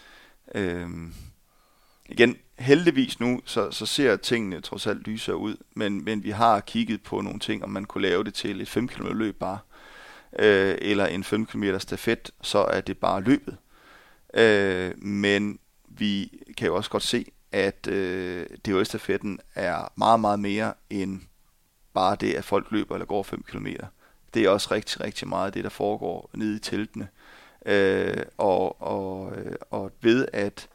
øh, igen, heldigvis nu, så, så ser tingene trods alt lysere ud, men, men vi har kigget på nogle ting, om man kunne lave det til et 5 km løb bare øh, eller en 5 km stafet, så er det bare løbet. Øh, men vi kan jo også godt se, at øh, DHL-stafetten er meget, meget mere end bare det, at folk løber eller går 5 km. Det er også rigtig, rigtig meget det, der foregår nede i teltene. Øh, og, og, øh, og ved at,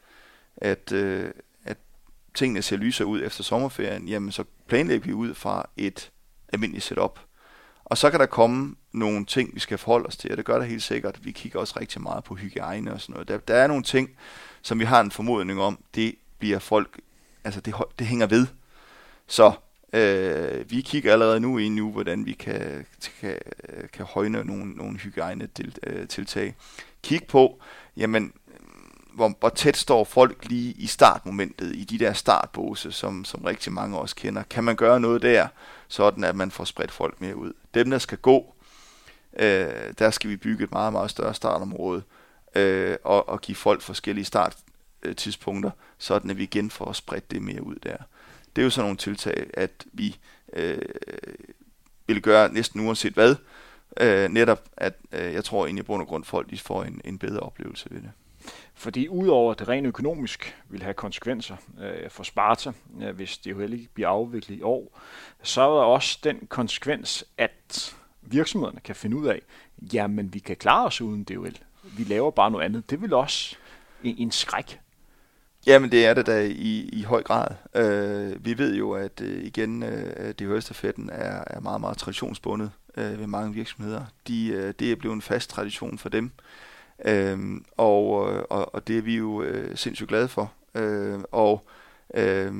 at, øh, at tingene ser lysere ud efter sommerferien, jamen så planlægger vi ud fra et almindeligt setup. Og så kan der komme nogle ting, vi skal forholde os til, og det gør der helt sikkert. Vi kigger også rigtig meget på hygiejne og sådan noget. Der, der er nogle ting, som vi har en formodning om, det bliver folk, altså det, det hænger ved. Så øh, vi kigger allerede nu ind nu, hvordan vi kan, kan, kan højne nogle, nogle hygiejne til, øh, tiltag. Kig på, jamen, hvor, hvor tæt står folk lige i startmomentet, i de der startbåse, som, som rigtig mange også kender. Kan man gøre noget der, sådan at man får spredt folk mere ud? Dem, der skal gå, øh, der skal vi bygge et meget, meget større startområde, øh, og, og give folk forskellige starttidspunkter, sådan at vi igen får spredt det mere ud der. Det er jo sådan nogle tiltag, at vi øh, vil gøre næsten uanset hvad, øh, netop at øh, jeg tror egentlig i bund og grund folk de får en, en bedre oplevelse ved det. Fordi udover det rent økonomisk vil have konsekvenser øh, for Sparta, øh, hvis det jo heller ikke bliver afviklet i år, så er der også den konsekvens, at virksomhederne kan finde ud af, jamen vi kan klare os uden DHL. Vi laver bare noget andet. Det vil også en, en skræk. Jamen det er det da i, i høj grad. Øh, vi ved jo, at øh, igen, øh, DHL-stafetten er, er meget, meget traditionsbundet øh, ved mange virksomheder. De, øh, det er blevet en fast tradition for dem. Øhm, øh, og, og, og det er vi jo øh, sindssygt glade for. Øh, og øh,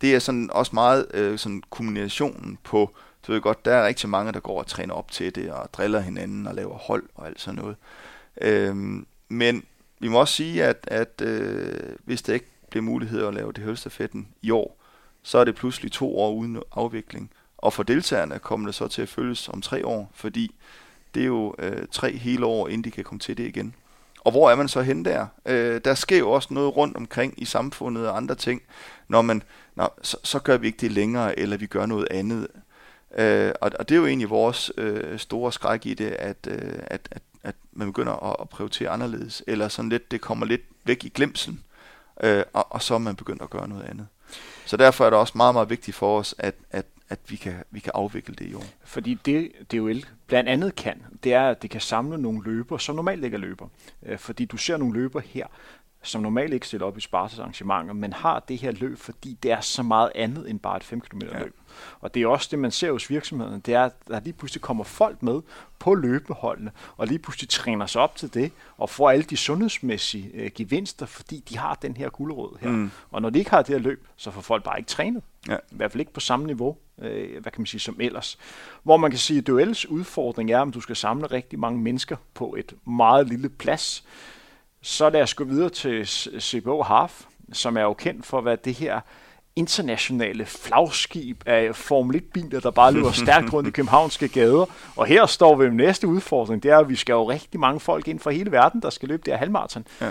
det er sådan også meget øh, sådan kombinationen på du ved godt, der er rigtig mange, der går og træner op til det, og driller hinanden og laver hold og alt sådan noget. Øh, men vi må også sige, at, at øh, hvis det ikke bliver mulighed at lave det hølstafetten i år, så er det pludselig to år uden afvikling. Og for deltagerne kommer det så til at følges om tre år, fordi det er jo øh, tre hele år, inden de kan komme til det igen. Og hvor er man så hen der? Øh, der sker jo også noget rundt omkring i samfundet og andre ting, når man, nå, så, så gør vi ikke det længere, eller vi gør noget andet. Øh, og, og det er jo egentlig vores øh, store skræk i det, at, øh, at, at, at man begynder at, at prioritere anderledes, eller sådan lidt, det kommer lidt væk i glemselen, øh, og, og så er man begyndt at gøre noget andet. Så derfor er det også meget, meget vigtigt for os, at, at, at vi, kan, vi kan afvikle det i år. Fordi det DOL blandt andet kan, det er, at det kan samle nogle løber, som normalt ikke er løber. Øh, fordi du ser nogle løber her, som normalt ikke stiller op i Spartas arrangementer, men har det her løb, fordi det er så meget andet end bare et 5 km løb. Ja. Og det er også det, man ser hos virksomhederne, det er, at der lige pludselig kommer folk med på løbeholdene, og lige pludselig træner sig op til det, og får alle de sundhedsmæssige øh, gevinster, fordi de har den her guldråd her. Mm. Og når de ikke har det her løb, så får folk bare ikke trænet. Ja. I hvert fald ikke på samme niveau, øh, hvad kan man sige, som ellers. Hvor man kan sige, at duels udfordring er, om du skal samle rigtig mange mennesker på et meget lille plads. Så lad os gå videre til CBO Half, som er jo kendt for, hvad det her internationale flagskib af Formel 1-biler, der bare løber stærkt rundt i <laughs> københavnske gader. Og her står vi med næste udfordring, det er, at vi skal jo rigtig mange folk ind fra hele verden, der skal løbe det her halvmarathon. Ja.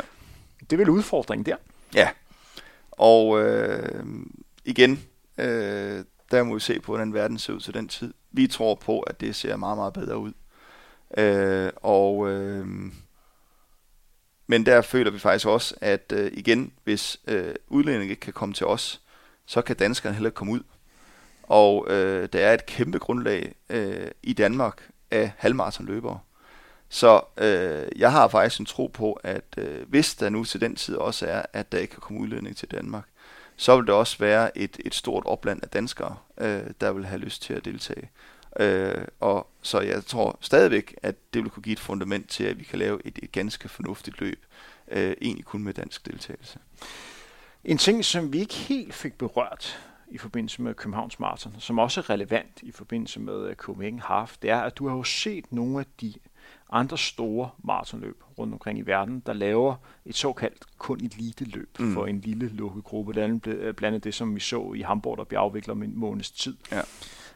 Det er vel udfordringen der? Ja, og øh, igen, øh, der må vi se på, hvordan verden ser ud til den tid. Vi tror på, at det ser meget, meget bedre ud. Øh, og... Øh, men der føler vi faktisk også, at øh, igen, hvis øh, udlændinge ikke kan komme til os, så kan danskerne heller ikke komme ud. Og øh, der er et kæmpe grundlag øh, i Danmark af halvmarathonløbere. Så øh, jeg har faktisk en tro på, at øh, hvis der nu til den tid også er, at der ikke kan komme udlænding til Danmark, så vil der også være et, et stort opland af danskere, øh, der vil have lyst til at deltage. Øh, og så jeg tror stadigvæk, at det vil kunne give et fundament til, at vi kan lave et, et ganske fornuftigt løb, øh, egentlig kun med dansk deltagelse. En ting, som vi ikke helt fik berørt i forbindelse med Københavns Marathon, som også er relevant i forbindelse med øh, Copenhagen Half, det er, at du har jo set nogle af de andre store maratonløb rundt omkring i verden, der laver et såkaldt kun elite-løb mm. for en lille lukket gruppe. Blandt andet øh, det, som vi så i Hamburg, der bliver afviklet om en måneds tid. Ja.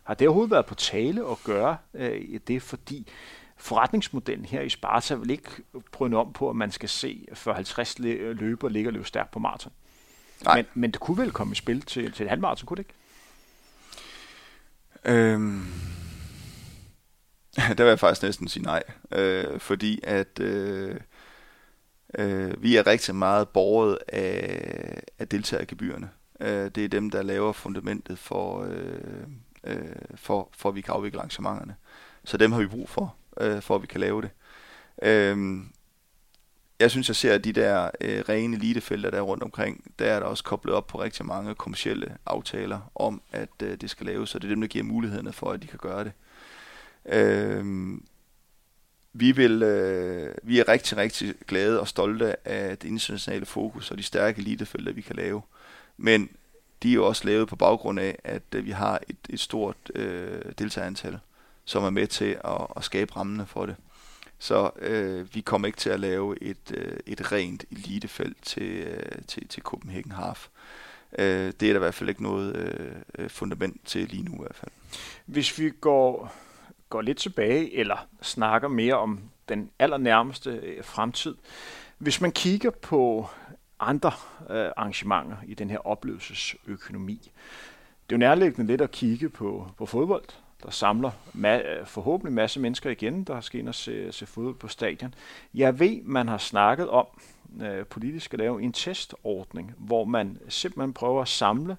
Har det overhovedet været på tale at gøre øh, det, fordi forretningsmodellen her i Sparta vil ikke prøve om på, at man skal se for 50 løber ligger løbe stærkt på maraton? Men, men det kunne vel komme i spil til, til et halvmarathon, kunne det ikke? Øhm, <laughs> der vil jeg faktisk næsten sige nej, øh, fordi at øh, øh, vi er rigtig meget borget af, af deltagergebyrerne. Øh, det er dem, der laver fundamentet for, øh, øh, for, for at vi kan afvikle arrangementerne. Så dem har vi brug for, øh, for at vi kan lave det. Øh, jeg synes, jeg ser at de der øh, rene elitefelter, der er rundt omkring, der er der også koblet op på rigtig mange kommersielle aftaler om, at øh, det skal laves, og det er dem, der giver mulighederne for, at de kan gøre det. Øh, vi, vil, øh, vi er rigtig, rigtig glade og stolte af det internationale fokus og de stærke elitefelter, vi kan lave. Men de er jo også lavet på baggrund af, at øh, vi har et, et stort øh, deltagerantal, som er med til at, at skabe rammene for det. Så øh, vi kommer ikke til at lave et, øh, et rent elitefelt til, øh, til, til Copenhagen Half. Øh, det er der i hvert fald ikke noget øh, øh, fundament til lige nu i hvert fald. Hvis vi går, går lidt tilbage, eller snakker mere om den allernærmeste øh, fremtid. Hvis man kigger på andre øh, arrangementer i den her oplevelsesøkonomi, det er jo nærliggende lidt at kigge på, på fodbold, der samler ma- øh, forhåbentlig masse mennesker igen, der skal ind og se, se fodbold på stadion. Jeg ved, man har snakket om øh, politisk at lave en testordning, hvor man simpelthen prøver at samle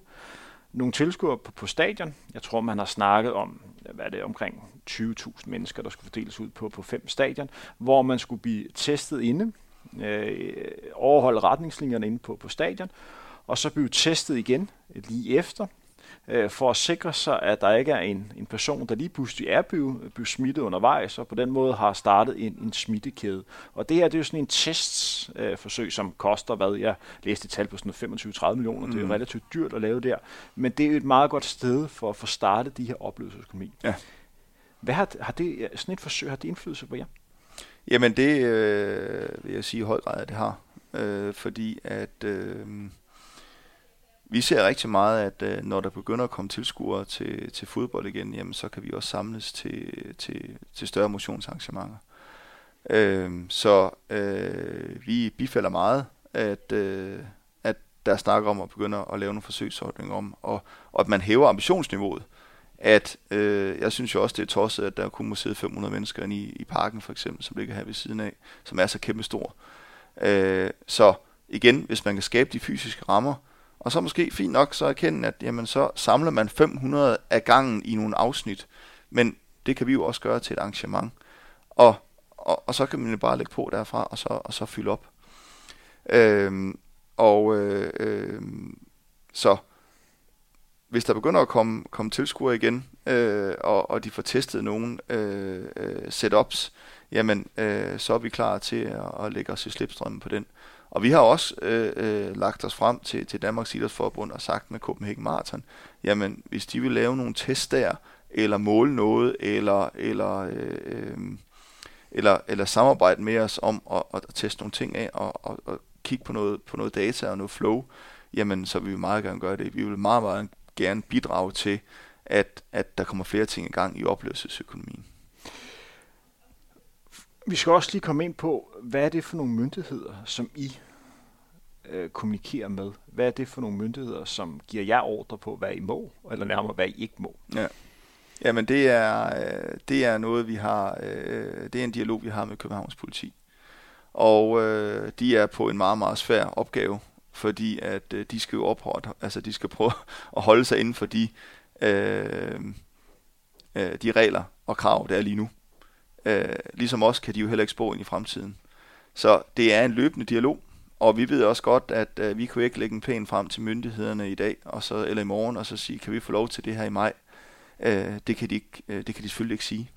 nogle tilskuere på, på stadion. Jeg tror, man har snakket om, hvad er det, omkring 20.000 mennesker, der skulle fordeles ud på, på fem stadion, hvor man skulle blive testet inde, øh, overholde retningslinjerne inde på, på stadion, og så blive testet igen lige efter, øh, for at sikre sig, at der ikke er en, en person, der lige pludselig er blevet, blevet smittet undervejs, og på den måde har startet en, en smittekæde. Og det her det er jo sådan en testforsøg, øh, som koster, hvad jeg læste et tal på sådan 25-30 millioner. Mm. Det er jo mm. relativt dyrt at lave der. Men det er jo et meget godt sted for at få startet de her oplevelsesøkonomi. Ja. Hvad har, har det, sådan et forsøg, har det indflydelse på jer? Jamen det øh, vil jeg sige i høj grad, at det har. Øh, fordi at... Øh, vi ser rigtig meget, at øh, når der begynder at komme tilskuere til, til fodbold igen, jamen, så kan vi også samles til, til, til større motionsarrangementer. Øh, så øh, vi bifalder meget, at, øh, at der snakker om at begynde at lave nogle forsøgsordninger om, og, og at man hæver ambitionsniveauet. At øh, jeg synes jo også, det er tosset, at der kun må sidde 500 mennesker i, i parken for eksempel, som ligger her ved siden af, som er så kæmpestor. Øh, så igen, hvis man kan skabe de fysiske rammer, og så måske fint nok så erkende, at jamen, så samler man 500 af gangen i nogle afsnit. Men det kan vi jo også gøre til et arrangement. Og, og, og så kan man jo bare lægge på derfra, og så, og så fylde op. Øh, og øh, øh, så hvis der begynder at komme, komme tilskuere igen, øh, og, og de får testet nogle øh, øh, setups, jamen øh, så er vi klar til at, at lægge os i slipstrømmen på den. Og vi har også øh, øh, lagt os frem til, til Danmarks Idrætsforbund og sagt med Copenhagen Marathon, jamen hvis de vil lave nogle tests der, eller måle noget, eller, eller, øh, øh, eller, eller samarbejde med os om at, at teste nogle ting af, og, og, og kigge på noget, på noget data og noget flow, jamen så vil vi meget gerne gøre det. Vi vil meget, meget gerne bidrage til, at, at der kommer flere ting i gang i oplevelsesøkonomien. Vi skal også lige komme ind på, hvad er det for nogle myndigheder, som I øh, kommunikerer med? Hvad er det for nogle myndigheder, som giver jer ordre på, hvad I må, eller nærmere, hvad I ikke må? Ja. Jamen det er, øh, det er noget, vi har, øh, det er en dialog, vi har med Københavns politi. Og øh, de er på en meget, meget svær opgave, fordi at øh, de skal jo opholde, altså de skal prøve <laughs> at holde sig inden for de, øh, øh, de regler og krav, der er lige nu. Øh, ligesom os kan de jo heller ikke spå ind i fremtiden. Så det er en løbende dialog, og vi ved også godt, at øh, vi kunne ikke lægge en pæn frem til myndighederne i dag, og så, eller i morgen, og så sige, kan vi få lov til det her i maj? Øh, det, kan de ikke, øh, det kan de selvfølgelig ikke sige.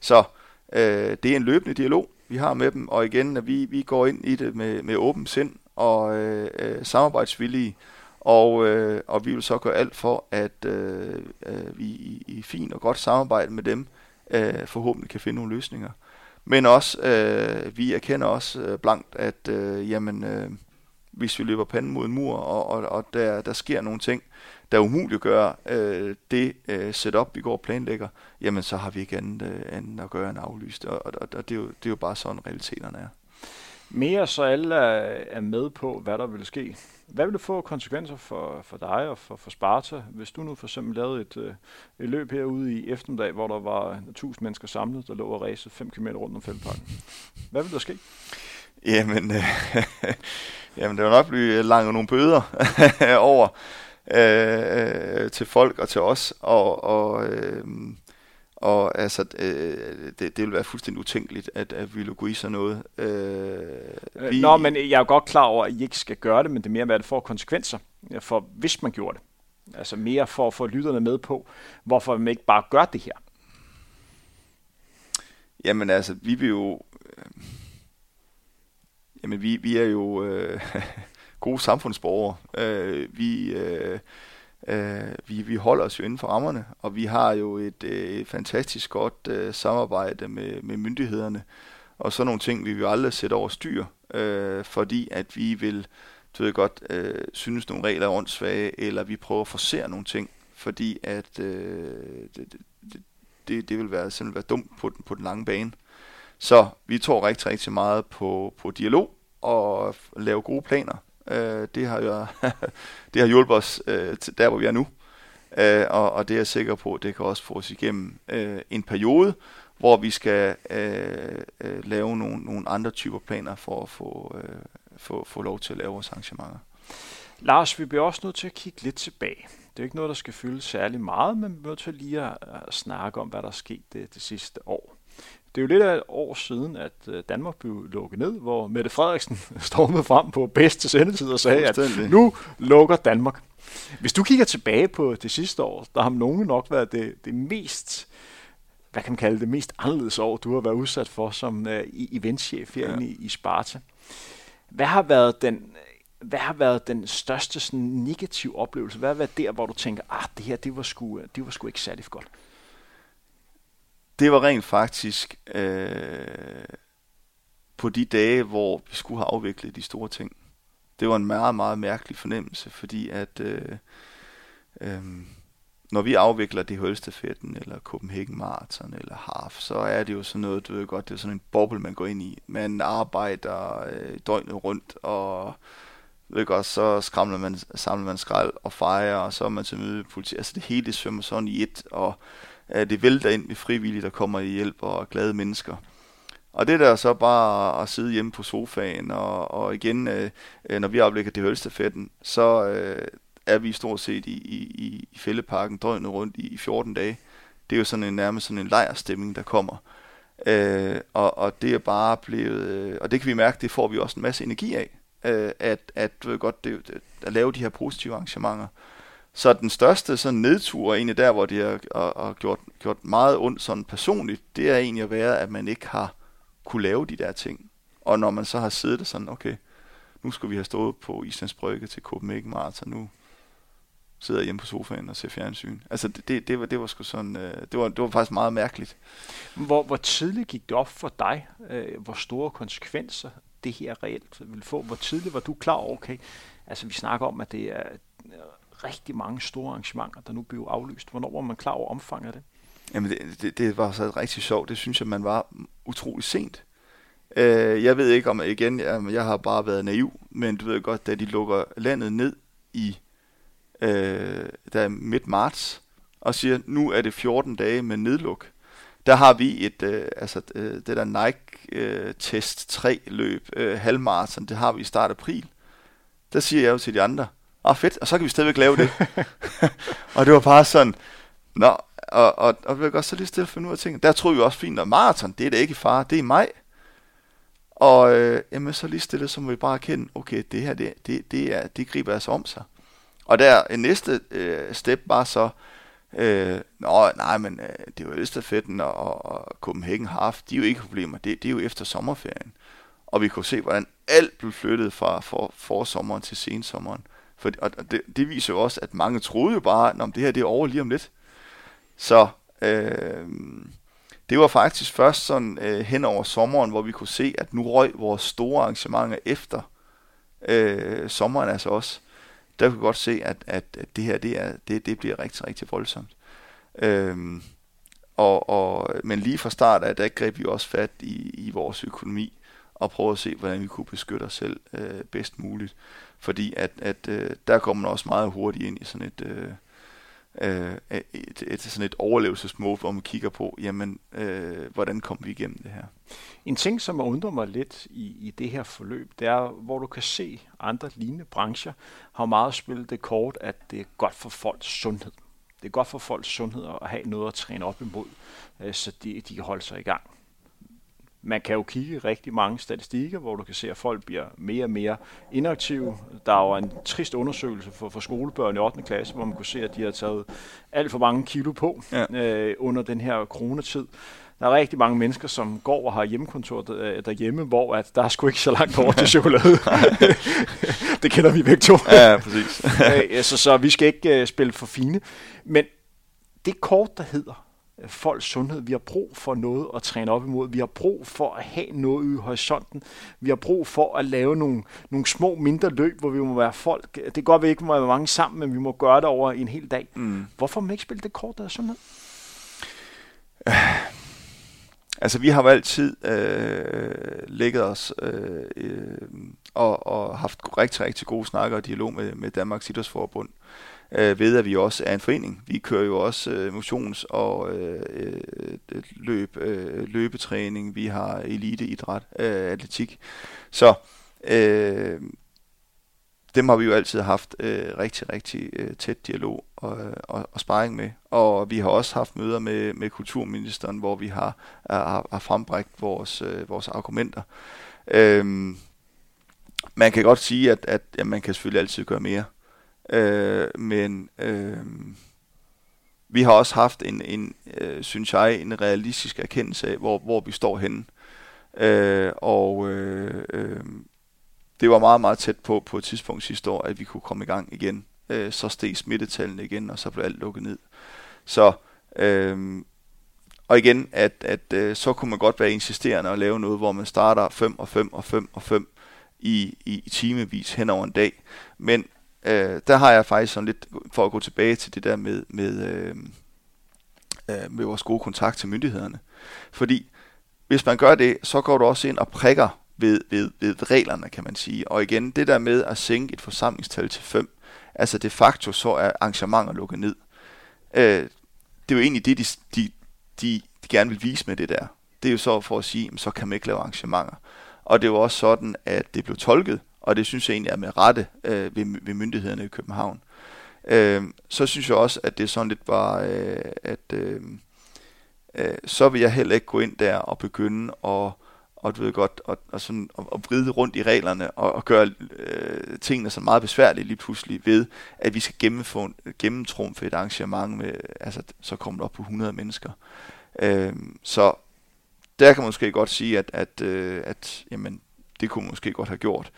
Så øh, det er en løbende dialog, vi har med dem, og igen, at vi, vi går ind i det med, med åben sind og øh, øh, samarbejdsvillige, og, øh, og vi vil så gøre alt for, at øh, øh, vi i, i fin og godt samarbejde med dem øh, forhåbentlig kan finde nogle løsninger. Men også, øh, vi erkender også øh, blankt, at øh, jamen, øh, hvis vi løber panden mod en mur, og, og, og der, der sker nogle ting, der umuliggør øh, det øh, setup, vi går og planlægger, jamen så har vi ikke andet, øh, andet at gøre end aflyst. Og, og, og det, er jo, det er jo bare sådan, realiteterne er. Mere så alle er, er med på, hvad der vil ske. Hvad vil det få konsekvenser for, for dig og for, for Sparta, hvis du nu for eksempel lavede et, øh, et løb herude i eftermiddag, hvor der var 1000 mennesker samlet, der lå og ræse 5 km rundt om feltparken? Hvad vil der ske? Jamen, øh, <laughs> jamen det vil nok blive langt nogle bøder <laughs> over øh, øh, til folk og til os, og, og, øh, og altså, øh, det, det vil være fuldstændig utænkeligt, at, at vi gå i sådan noget. Øh, vi, Nå, men jeg er jo godt klar over, at I ikke skal gøre det, men det er mere, hvad det får konsekvenser, for hvis man gjorde det. Altså mere for at få lytterne med på, hvorfor man ikke bare gør det her. Jamen altså, vi vil jo... Øh, jamen, vi, vi er jo... Øh, <laughs> gode samfundsborgere. Øh, vi, øh, øh, vi, vi holder os jo inden for rammerne, og vi har jo et, øh, et fantastisk godt øh, samarbejde med, med myndighederne, og sådan nogle ting vi vil vi aldrig sætte over styr, øh, fordi at vi vil du ved godt, øh, synes nogle regler er åndssvage, eller vi prøver at forsere nogle ting, fordi at øh, det, det, det, det vil være, simpelthen være dumt på, den, på den lange bane. Så vi tror rigtig, rigtig meget på, på dialog og lave gode planer. Øh, det har jo <laughs> det har hjulpet os øh, til der, hvor vi er nu. Øh, og, og det er jeg sikker på, det kan også få os igennem øh, en periode, hvor vi skal øh, øh, lave nogle, nogle andre typer planer for at få, øh, få, få lov til at lave vores arrangementer. Lars, vi bliver også nødt til at kigge lidt tilbage. Det er ikke noget, der skal fylde særlig meget, men vi er nødt til lige at, at snakke om, hvad der er sket det, det sidste år. Det er jo lidt af et år siden, at øh, Danmark blev lukket ned, hvor Mette Frederiksen <laughs> stormede frem på bedste sendetid og sagde, at nu lukker Danmark. Hvis du kigger tilbage på det sidste år, der har nogen nok været det, det mest, hvad kan man kalde det, mest anderledes år, du har været udsat for som uh, eventchef herinde ja. i, i Sparta. Hvad har været den, hvad har været den største sådan, negative oplevelse? Hvad har været der, hvor du tænker, ah, det her, det var sgu, det var sgu ikke særlig godt? Det var rent faktisk øh, på de dage, hvor vi skulle have afviklet de store ting. Det var en meget, meget mærkelig fornemmelse, fordi at øh, øh, når vi afvikler det Hølstafetten, eller Copenhagen Marathon, eller Half, så er det jo sådan noget, du ved godt, det er sådan en boble, man går ind i. Man arbejder øh, døgnet rundt, og ved godt, så skramler man, samler man skrald og fejrer, og så er man til møde politi. Altså det hele svømmer sådan i et, og det vælter ind med frivillige, der kommer i hjælp og glade mennesker. Og det der så bare at sidde hjemme på sofaen, og, og igen, øh, øh når vi oplægger det hølstafetten, så øh, er vi stort set i, i, i fældeparken døgnet rundt i, i 14 dage. Det er jo sådan en, nærmest sådan en lejrstemning, der kommer. Øh, og, og det er bare blevet, øh, og det kan vi mærke, det får vi også en masse energi af. øh, at, at du ved godt, det, det, at lave de her positive arrangementer. Så den største sådan nedtur, egentlig der, hvor det har, har, har gjort, gjort meget ondt sådan personligt, det er egentlig at være, at man ikke har kunne lave de der ting. Og når man så har siddet sådan, okay, nu skulle vi have stået på Islands Brygge til Copenhagen Marathon, nu sidder jeg hjemme på sofaen og ser fjernsyn. Altså det, det, det, var, det var sgu sådan, øh, det, var, det var faktisk meget mærkeligt. Hvor, hvor tidligt gik det op for dig, øh, hvor store konsekvenser det her reelt vil få? Hvor tidligt var du klar over, okay, altså vi snakker om, at det er rigtig mange store arrangementer, der nu blev aflyst. Hvornår var man klar over omfanget af det? Jamen det, det, det var så rigtig sjovt. Det synes jeg, man var utrolig sent. Øh, jeg ved ikke om, igen, jeg, jeg har bare været naiv, men du ved godt, da de lukker landet ned i øh, der midt marts, og siger, nu er det 14 dage med nedluk. Der har vi et, øh, altså øh, det der Nike øh, Test 3 løb, øh, halvmarathon, det har vi i start april. Der siger jeg jo til de andre, ah fedt, og så kan vi stadigvæk lave det. <laughs> og det var bare sådan, nå, og, og, og vi godt så lige stille finde ud af ting. Der tror vi også fint, at maraton, det er det ikke far, det er i maj. Og øh, jamen, så lige stille, så må vi bare erkende, okay, det her, det, det, det, er, det griber altså om sig. Og der en næste øh, step var så, øh, nå, nej, men øh, det var Østerfetten og, og Copenhagen Half, de er jo ikke problemer, det, det er jo efter sommerferien. Og vi kunne se, hvordan alt blev flyttet fra for, forsommeren til sensommeren. For, og det, det viser jo også, at mange troede jo bare, at det her det er over lige om lidt. Så øh, det var faktisk først sådan øh, hen over sommeren, hvor vi kunne se, at nu røg vores store arrangementer efter øh, sommeren altså også der kunne vi godt se, at, at, at det her det, er, det, det bliver rigtig, rigtig voldsomt. Øh, og, og, men lige fra start af, der greb vi også fat i, i vores økonomi og prøvede at se, hvordan vi kunne beskytte os selv øh, bedst muligt. Fordi at, at øh, der kommer man også meget hurtigt ind i sådan et, øh, øh, et, et, et, sådan et overlevelsesmode, hvor man kigger på, jamen, øh, hvordan kommer vi igennem det her. En ting, som undrer mig lidt i, i det her forløb, det er, hvor du kan se andre lignende brancher har meget spillet det kort, at det er godt for folks sundhed. Det er godt for folks sundhed at have noget at træne op imod, øh, så de, de kan holde sig i gang man kan jo kigge rigtig mange statistikker, hvor du kan se, at folk bliver mere og mere inaktive. Der er jo en trist undersøgelse for, for skolebørn i 8. klasse, hvor man kunne se, at de har taget alt for mange kilo på ja. øh, under den her coronatid. Der er rigtig mange mennesker, som går og har hjemmekontor øh, derhjemme, hvor at der er sgu ikke så langt over til <laughs> chokolade. <laughs> det kender vi begge to. Ja, præcis. <laughs> Øh, så, så vi skal ikke uh, spille for fine. Men det kort, der hedder folks sundhed. Vi har brug for noget at træne op imod. Vi har brug for at have noget i horisonten. Vi har brug for at lave nogle, nogle små, mindre løb, hvor vi må være folk. Det kan godt, vi ikke må være mange sammen, men vi må gøre det over en hel dag. Mm. Hvorfor må man ikke spille det kort, der er sundhed? <sighs> Altså, vi har jo altid øh, ligget os øh, øh, og, og haft rigtig, rigtig gode snakker og dialog med, med Danmarks Idrætsforbund øh, øh, ved at vi også er en forening. Vi kører jo også øh, motions- og øh, øh, løb, øh, løbetræning, vi har eliteidræt, øh, atletik. Så øh, dem har vi jo altid haft øh, rigtig, rigtig øh, tæt dialog og, og, og sparring med. Og vi har også haft møder med, med kulturministeren, hvor vi har, har, har frembragt vores, øh, vores argumenter. Øh, man kan godt sige, at, at ja, man kan selvfølgelig altid gøre mere. Øh, men øh, vi har også haft en, en øh, synes jeg, en realistisk erkendelse af, hvor, hvor vi står henne. Øh, og øh, øh, det var meget, meget tæt på på et tidspunkt sidste år, at vi kunne komme i gang igen. Øh, så steg smittetallene igen, og så blev alt lukket ned. Så, øh, og igen, at, at øh, så kunne man godt være insisterende og lave noget, hvor man starter 5 og 5 og 5 og 5 i, i timevis hen over en dag. Men øh, der har jeg faktisk sådan lidt, for at gå tilbage til det der med, med, øh, øh, med vores gode kontakt til myndighederne. Fordi hvis man gør det, så går du også ind og prikker ved, ved, ved reglerne, kan man sige. Og igen, det der med at sænke et forsamlingstal til 5, altså de facto så er arrangementer lukket ned. Øh, det er jo egentlig det, de, de, de, de gerne vil vise med det der. Det er jo så for at sige, så kan man ikke lave arrangementer. Og det var også sådan, at det blev tolket, og det synes jeg egentlig er med rette øh, ved, ved myndighederne i København. Øh, så synes jeg også, at det er sådan lidt bare, øh, at øh, øh, så vil jeg heller ikke gå ind der og begynde at, og du ved godt, og, og, sådan, og, og vride rundt i reglerne, og, og gøre øh, tingene så meget besværlige lige pludselig ved, at vi skal gennemtrumfe et arrangement med, altså så kommer op på 100 mennesker. Øh, så der kan man måske godt sige, at, at, øh, at jamen, det kunne man måske godt have gjort.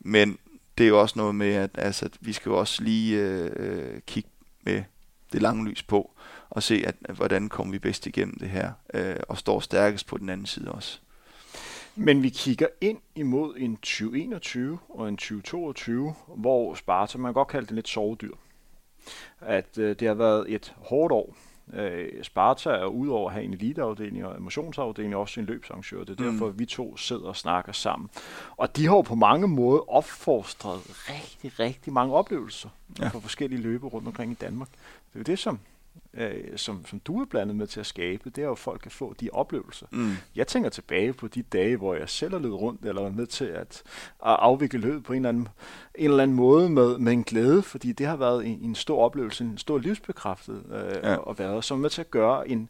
Men det er jo også noget med, at altså, vi skal jo også lige øh, øh, kigge med det lange lys på, og se, at, at hvordan kommer vi bedst igennem det her, øh, og står stærkest på den anden side også. Men vi kigger ind imod en 2021 og en 2022, hvor Sparta, man kan godt kalde det lidt sovedyr. At øh, det har været et hårdt år. Øh, Sparta er udover at have en eliteafdeling og emotionsafdeling også en løbsarrangør. Det er mm. derfor, vi to sidder og snakker sammen. Og de har jo på mange måder opfostret rigtig, rigtig mange oplevelser ja. for forskellige løbe rundt omkring i Danmark. Det er jo det, som øh, som, som du er blandet med til at skabe, det er jo, at folk kan få de oplevelser. Mm. Jeg tænker tilbage på de dage, hvor jeg selv har løbet rundt, eller var med til at, at afvikle løb på en eller anden, en eller anden måde med, med en glæde, fordi det har været en, en stor oplevelse, en stor livsbekræftet øh, ja. at være, som er med til at gøre en,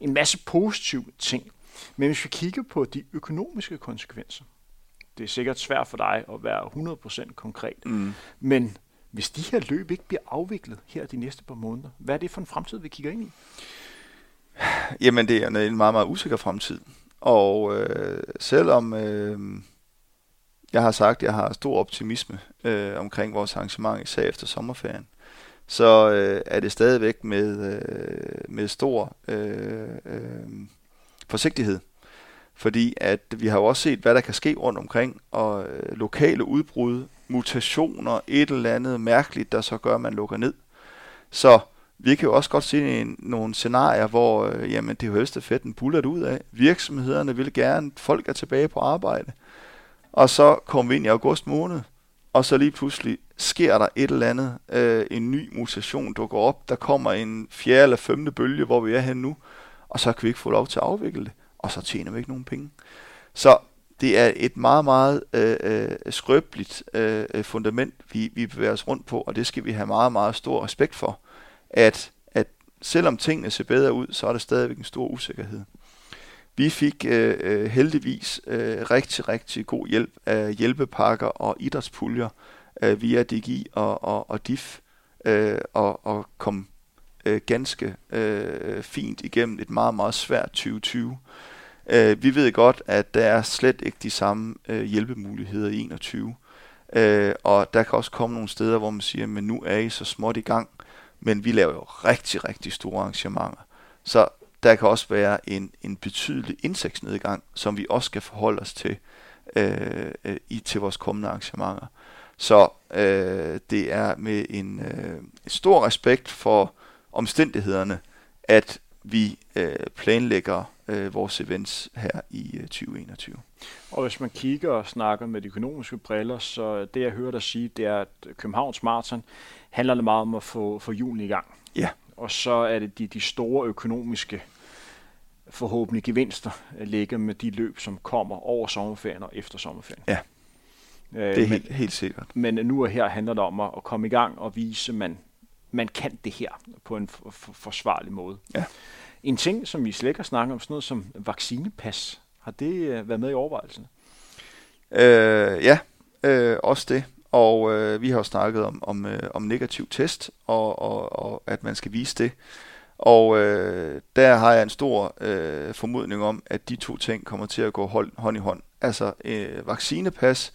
en masse positive ting. Men hvis vi kigger på de økonomiske konsekvenser, det er sikkert svært for dig at være 100% konkret, mm. men hvis de her løb ikke bliver afviklet her de næste par måneder, hvad er det for en fremtid, vi kigger ind i? Jamen, det er en meget, meget usikker fremtid. Og øh, selvom øh, jeg har sagt, at jeg har stor optimisme øh, omkring vores arrangement, især efter sommerferien, så øh, er det stadigvæk med, øh, med stor øh, øh, forsigtighed. Fordi at vi har jo også set, hvad der kan ske rundt omkring, og øh, lokale udbrud mutationer, et eller andet mærkeligt, der så gør, at man lukker ned. Så vi kan jo også godt se en, nogle scenarier, hvor øh, jamen, det er jo helst fedt en bullet ud af. Virksomhederne vil gerne, folk er tilbage på arbejde. Og så kommer vi ind i august måned, og så lige pludselig sker der et eller andet, øh, en ny mutation dukker op, der kommer en fjerde eller femte bølge, hvor vi er henne nu, og så kan vi ikke få lov til at afvikle det, og så tjener vi ikke nogen penge. Så det er et meget, meget øh, øh, skrøbeligt øh, øh, fundament, vi, vi bevæger os rundt på, og det skal vi have meget, meget stor respekt for, at, at selvom tingene ser bedre ud, så er der stadigvæk en stor usikkerhed. Vi fik øh, øh, heldigvis øh, rigtig, rigtig god hjælp af hjælpepakker og idrætspuljer øh, via DGI og, og, og DIF, øh, og, og kom øh, ganske øh, fint igennem et meget, meget svært 2020. Øh, vi ved godt, at der er slet ikke de samme øh, hjælpemuligheder i 21. Øh, og der kan også komme nogle steder, hvor man siger, men nu er I så småt i gang, men vi laver jo rigtig, rigtig store arrangementer. Så der kan også være en, en betydelig indsigtsnedgang, som vi også skal forholde os til øh, øh, i til vores kommende arrangementer. Så øh, det er med en øh, stor respekt for omstændighederne, at vi øh, planlægger øh, vores events her i øh, 2021. Og hvis man kigger og snakker med de økonomiske briller, så det jeg hører dig sige, det er, at Københavns Marathon handler det meget om at få, få julen i gang. Ja. Og så er det de, de store økonomiske forhåbentlig gevinster ligger med de løb, som kommer over sommerferien og efter sommerferien. Ja, øh, det er men, helt, helt sikkert. Men nu og her handler det om at, at komme i gang og vise, at man, man kan det her på en for, for, forsvarlig måde. Ja. En ting, som vi slet ikke har snakket om, sådan noget som vaccinepas, har det øh, været med i overvejelsen? Øh, ja, øh, også det. Og øh, vi har jo snakket om, om, øh, om negativ test, og, og, og at man skal vise det. Og øh, der har jeg en stor øh, formodning om, at de to ting kommer til at gå hold, hånd i hånd. Altså øh, vaccinepas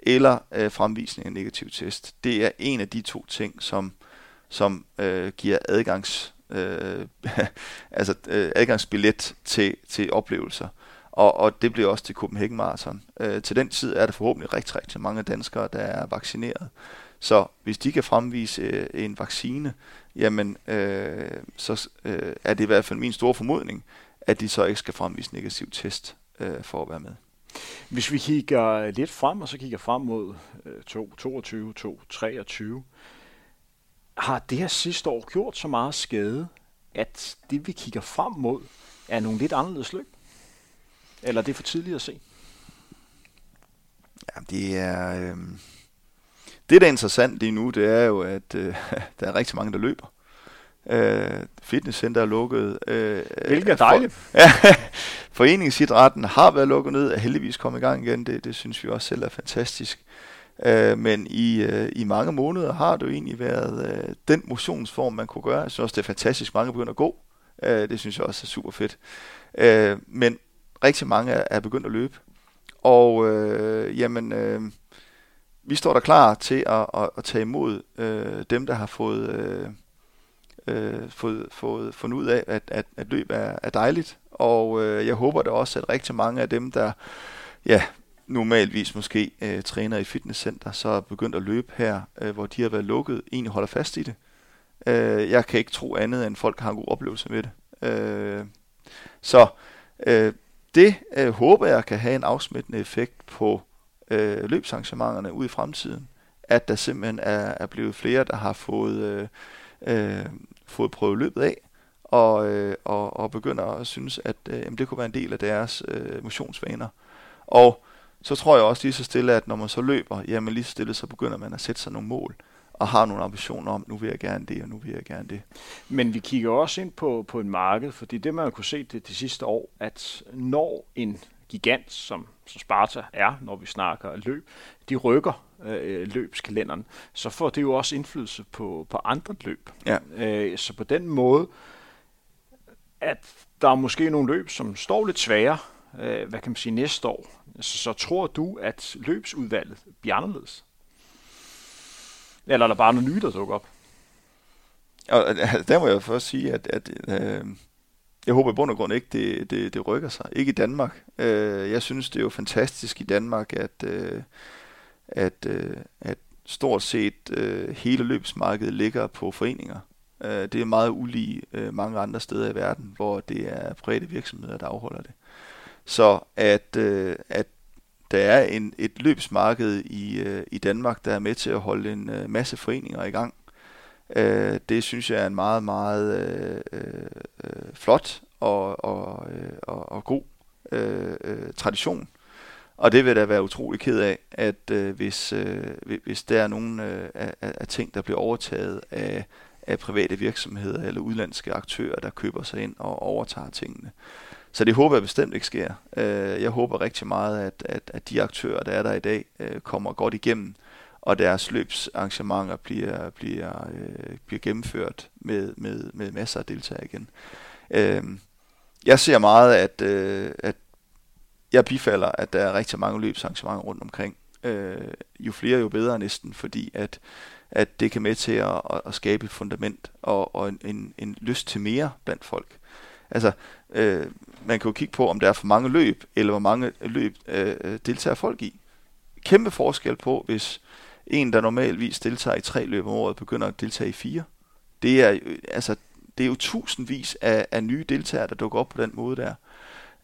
eller øh, fremvisning af negativ test. Det er en af de to ting, som, som øh, giver adgangs øh, <laughs> altså øh, adgangsbillet til, til oplevelser. Og, og det bliver også til Copenhagen Marathon. Øh, til den tid er der forhåbentlig rigtig, rigtig mange danskere, der er vaccineret. Så hvis de kan fremvise øh, en vaccine, jamen øh, så øh, er det i hvert fald min store formodning, at de så ikke skal fremvise negativ test øh, for at være med. Hvis vi kigger lidt frem, og så kigger frem mod øh, 2022, 2023, har det her sidste år gjort så meget skade, at det vi kigger frem mod, er nogle lidt anderledes løb? Eller er det for tidligt at se? Ja, det er... Øh... Det, der er interessant lige nu, det er jo, at øh, <laughs> der er rigtig mange, der løber. Øh, fitnesscenter er lukket. Øh, Hvilket er dejligt. For, <laughs> ja, foreningsidrætten har været lukket ned, er heldigvis kommet i gang igen. Det, det synes vi også selv er fantastisk. Øh, Øh, men i, øh, i mange måneder har det jo egentlig været øh, den motionsform, man kunne gøre. Jeg synes også, det er fantastisk, mange begynder at gå. Øh, det synes jeg også er super fedt. Øh, men rigtig mange er, er begyndt at løbe. Og øh, jamen, øh, vi står der klar til at, at, at tage imod øh, dem, der har fået, øh, øh, fået, fået fundet ud af, at, at, at løb er, er dejligt. Og øh, jeg håber da også, at rigtig mange af dem, der ja, normalvis måske øh, træner i fitnesscenter, så er begyndt at løbe her, øh, hvor de har været lukket, egentlig holder fast i det. Øh, jeg kan ikke tro andet, end folk har en god oplevelse med det. Øh, så øh, det øh, håber jeg kan have en afsmittende effekt på øh, løbsarrangementerne ud i fremtiden. At der simpelthen er, er blevet flere, der har fået, øh, øh, fået prøvet løbet af, og, øh, og, og begynder at synes, at øh, jamen, det kunne være en del af deres øh, motionsvaner. Og så tror jeg også lige så stille, at når man så løber, jamen lige så stille, så begynder man at sætte sig nogle mål og har nogle ambitioner om, nu vil jeg gerne det, og nu vil jeg gerne det. Men vi kigger også ind på, på en marked, fordi det man har kunne se det de sidste år, at når en gigant, som, som Sparta er, når vi snakker løb, de rykker øh, løbskalenderen, så får det jo også indflydelse på, på andre løb. Ja. Øh, så på den måde, at der er måske nogle løb, som står lidt sværere, øh, hvad kan man sige, næste år, så, så tror du, at løbsudvalget bliver anderledes? Eller er der bare noget nyt, der dukker op? Og altså, der må jeg først sige, at, at øh, jeg håber i bund og grund ikke, det, det, det rykker sig. Ikke i Danmark. Øh, jeg synes, det er jo fantastisk i Danmark, at, øh, at, øh, at stort set øh, hele løbsmarkedet ligger på foreninger. Øh, det er meget ulige øh, mange andre steder i verden, hvor det er private virksomheder, der afholder det. Så at, øh, at der er en, et løbsmarked i, øh, i Danmark, der er med til at holde en øh, masse foreninger i gang. Øh, det synes jeg er en meget, meget øh, øh, flot og, og, øh, og, og god øh, øh, tradition. Og det vil da være utrolig ked af, at øh, hvis, øh, hvis der er nogle øh, af, af ting, der bliver overtaget af, af private virksomheder eller udlandske aktører, der køber sig ind og overtager tingene. Så det håber jeg bestemt ikke sker. Øh, jeg håber rigtig meget, at, at, at de aktører, der er der i dag, øh, kommer godt igennem, og deres løbsarrangementer bliver, bliver, øh, bliver gennemført med, med, med masser af deltagere igen. Øh, jeg ser meget, at, øh, at jeg bifalder, at der er rigtig mange løbsarrangementer rundt omkring. Øh, jo flere, jo bedre næsten, fordi at, at det kan med til at, at skabe et fundament og, og en, en, en lyst til mere blandt folk. Altså, øh, man kan jo kigge på, om der er for mange løb, eller hvor mange løb øh, øh, deltager folk i. Kæmpe forskel på, hvis en, der normalvis deltager i tre løb om året, begynder at deltage i fire. Det er, øh, altså, det er jo tusindvis af, af nye deltagere, der dukker op på den måde der.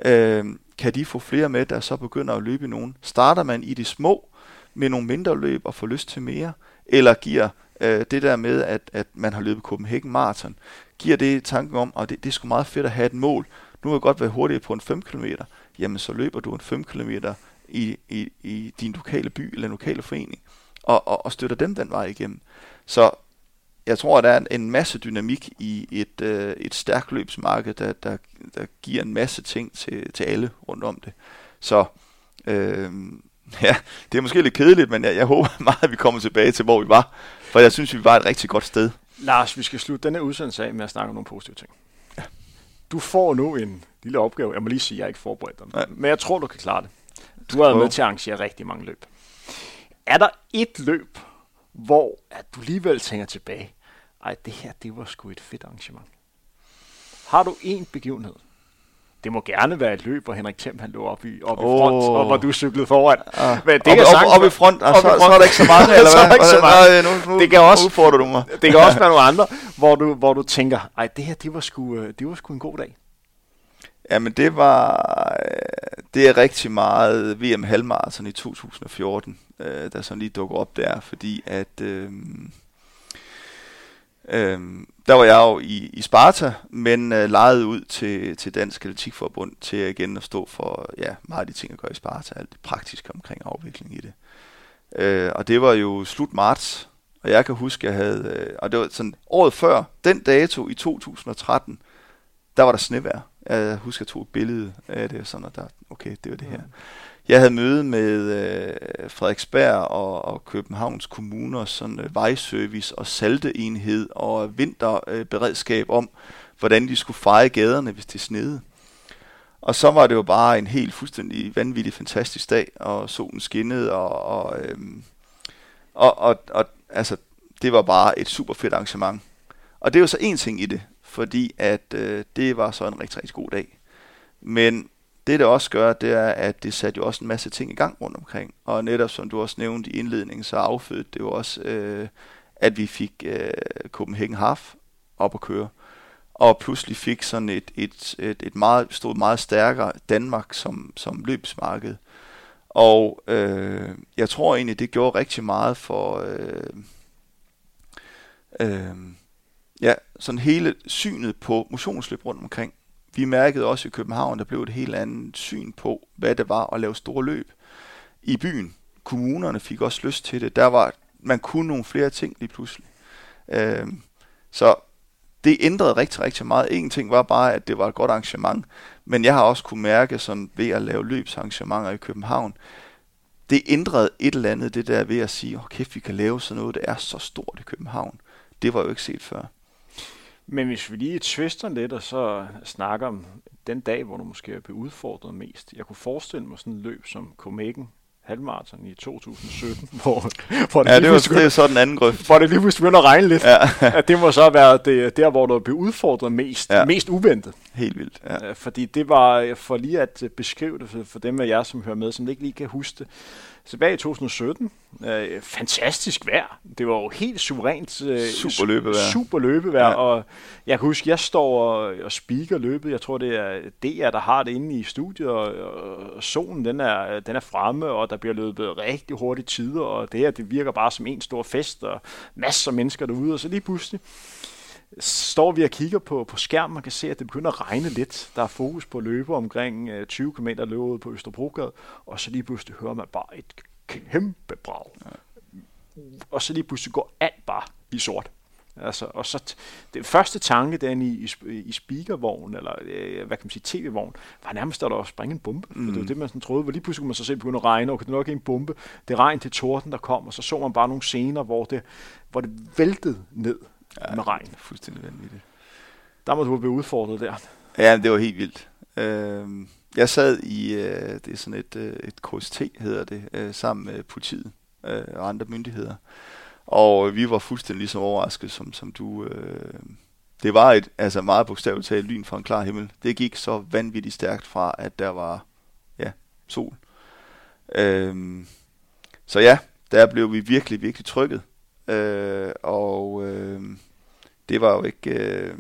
Øh, kan de få flere med, der så begynder at løbe i nogen? Starter man i de små med nogle mindre løb og får lyst til mere? Eller giver øh, det der med, at, at man har løbet Copenhagen Marathon, giver det tanken om, at det, det er sgu meget fedt at have et mål. Nu kan jeg godt være hurtigere på en 5 km. Jamen, så løber du en 5 km i, i, i din lokale by eller en lokale forening, og, og, og støtter dem den vej igennem. Så jeg tror, at der er en, en masse dynamik i et, øh, et stærkt løbsmarked, der, der, der giver en masse ting til, til alle rundt om det. Så øh, <laughs> ja, det er måske lidt kedeligt, men jeg, jeg håber meget, at vi kommer tilbage til, hvor vi var. For jeg synes, vi var et rigtig godt sted. Lars, vi skal slutte denne udsendelse af med at snakke om nogle positive ting. Du får nu en lille opgave. Jeg må lige sige, at jeg ikke forberedt dig. Ja. Men jeg tror, du kan klare det. Du har været med til at arrangere rigtig mange løb. Er der et løb, hvor at du alligevel tænker tilbage, ej, det her, det var sgu et fedt arrangement. Har du en begivenhed, det må gerne være et løb, hvor Henrik Thiem han lå op i, op i front, oh. og hvor du cyklede foran. Ah. Men det op, kan op, op, i front, og så, front. så er der ikke så mange, <laughs> eller hvad? ikke så mange. Nej, nu, nu, det kan også, udfordrer du mig. det kan også være <laughs> nogle andre, hvor du, hvor du tænker, ej, det her, det var sgu, øh, det var sgu en god dag. Jamen, det var, øh, det er rigtig meget VM halvmarathon i 2014, øh, der sådan lige dukker op der, fordi at, øh, Øhm, der var jeg jo i, i Sparta, men øh, lejede ud til, til Dansk Atletikforbund til igen at stå for ja, meget af de ting, jeg gør i Sparta, alt det praktiske omkring afvikling i det. Øh, og det var jo slut marts, Og jeg kan huske, jeg havde, øh, og det var sådan året før, den dato i 2013, der var der snevejr. Jeg husker, jeg tog et billede af det, sådan, og der, okay, det var det her. Jeg havde møde med øh, Frederiksberg og, og Københavns kommuner, sådan øh, vejservice og salteenhed og vinterberedskab øh, om, hvordan de skulle feje gaderne, hvis det snede. Og så var det jo bare en helt fuldstændig vanvittig, fantastisk dag, og solen skinnede, og, og, øhm, og, og, og altså, det var bare et super fedt arrangement. Og det er jo så en ting i det, fordi at øh, det var så en rigtig, rigtig god dag. Men det, det også gør, det er, at det satte jo også en masse ting i gang rundt omkring. Og netop som du også nævnte i indledningen, så affødte det jo også, øh, at vi fik øh, Copenhagen Half op at køre. Og pludselig fik sådan et, et, et, et meget, stod meget stærkere Danmark som, som løbsmarked. Og øh, jeg tror egentlig, det gjorde rigtig meget for øh, øh, ja, sådan hele synet på motionsløb rundt omkring vi mærkede også i København, der blev et helt andet syn på, hvad det var at lave store løb i byen. Kommunerne fik også lyst til det. Der var, man kunne nogle flere ting lige pludselig. Øh, så det ændrede rigtig, rigtig meget. En ting var bare, at det var et godt arrangement, men jeg har også kunne mærke sådan ved at lave løbsarrangementer i København, det ændrede et eller andet, det der ved at sige, åh oh, kæft, vi kan lave sådan noget, der er så stort i København. Det var jo ikke set før. Men hvis vi lige twister lidt og så snakker om den dag, hvor du måske blev udfordret mest. Jeg kunne forestille mig sådan et løb som Copenhagen halvmarathon i 2017, <laughs> hvor, hvor det, ja, det, var, det er så den anden grøft. Hvor det lige pludselig begynder at regne lidt. Ja. at det må så være det, der, hvor du blev udfordret mest, ja. mest uventet. Helt vildt, ja. Øh, fordi det var, for lige at beskrive det for, for dem af jer, som hører med, som ikke lige kan huske det, tilbage i 2017. Øh, fantastisk vejr. Det var jo helt suverænt. Øh, super løbevejr. Super løbevejr. Ja. Og jeg kan huske, jeg står og, og speaker løbet. Jeg tror, det er DR, der har det inde i studiet. Og, og solen, den er, den er fremme, og der bliver løbet rigtig hurtigt tider. Og det her, det virker bare som en stor fest, og masser af mennesker derude. Og så lige pludselig, står vi og kigger på, på skærmen og kan se, at det begynder at regne lidt. Der er fokus på løber omkring 20 km løbet på Østerbrogade, og så lige pludselig hører man bare et kæmpe brag. Ja. Og så lige pludselig går alt bare i sort. Altså, og så t- det første tanke, den i, i, i speakervognen, eller øh, hvad kan man sige, tv-vogn, var nærmest, at der var springe en bombe. Mm. For det var det, man sådan troede. Hvor lige pludselig kunne man så se, at begyndte at regne, og det nok en bombe. Det regn til torden, der kom, og så så man bare nogle scener, hvor det, hvor det væltede ned ja, med regn. Fuldstændig vanvittigt. Der må du blive udfordret der. Ja, det var helt vildt. Øh, jeg sad i, øh, det er sådan et, øh, et KST hedder det, øh, sammen med politiet øh, og andre myndigheder. Og vi var fuldstændig ligesom overrasket, som, som du... Øh, det var et altså meget bogstaveligt talt lyn fra en klar himmel. Det gik så vanvittigt stærkt fra, at der var ja, sol. Øh, så ja, der blev vi virkelig, virkelig trykket. Øh, og øh, det var jo ikke... Øh,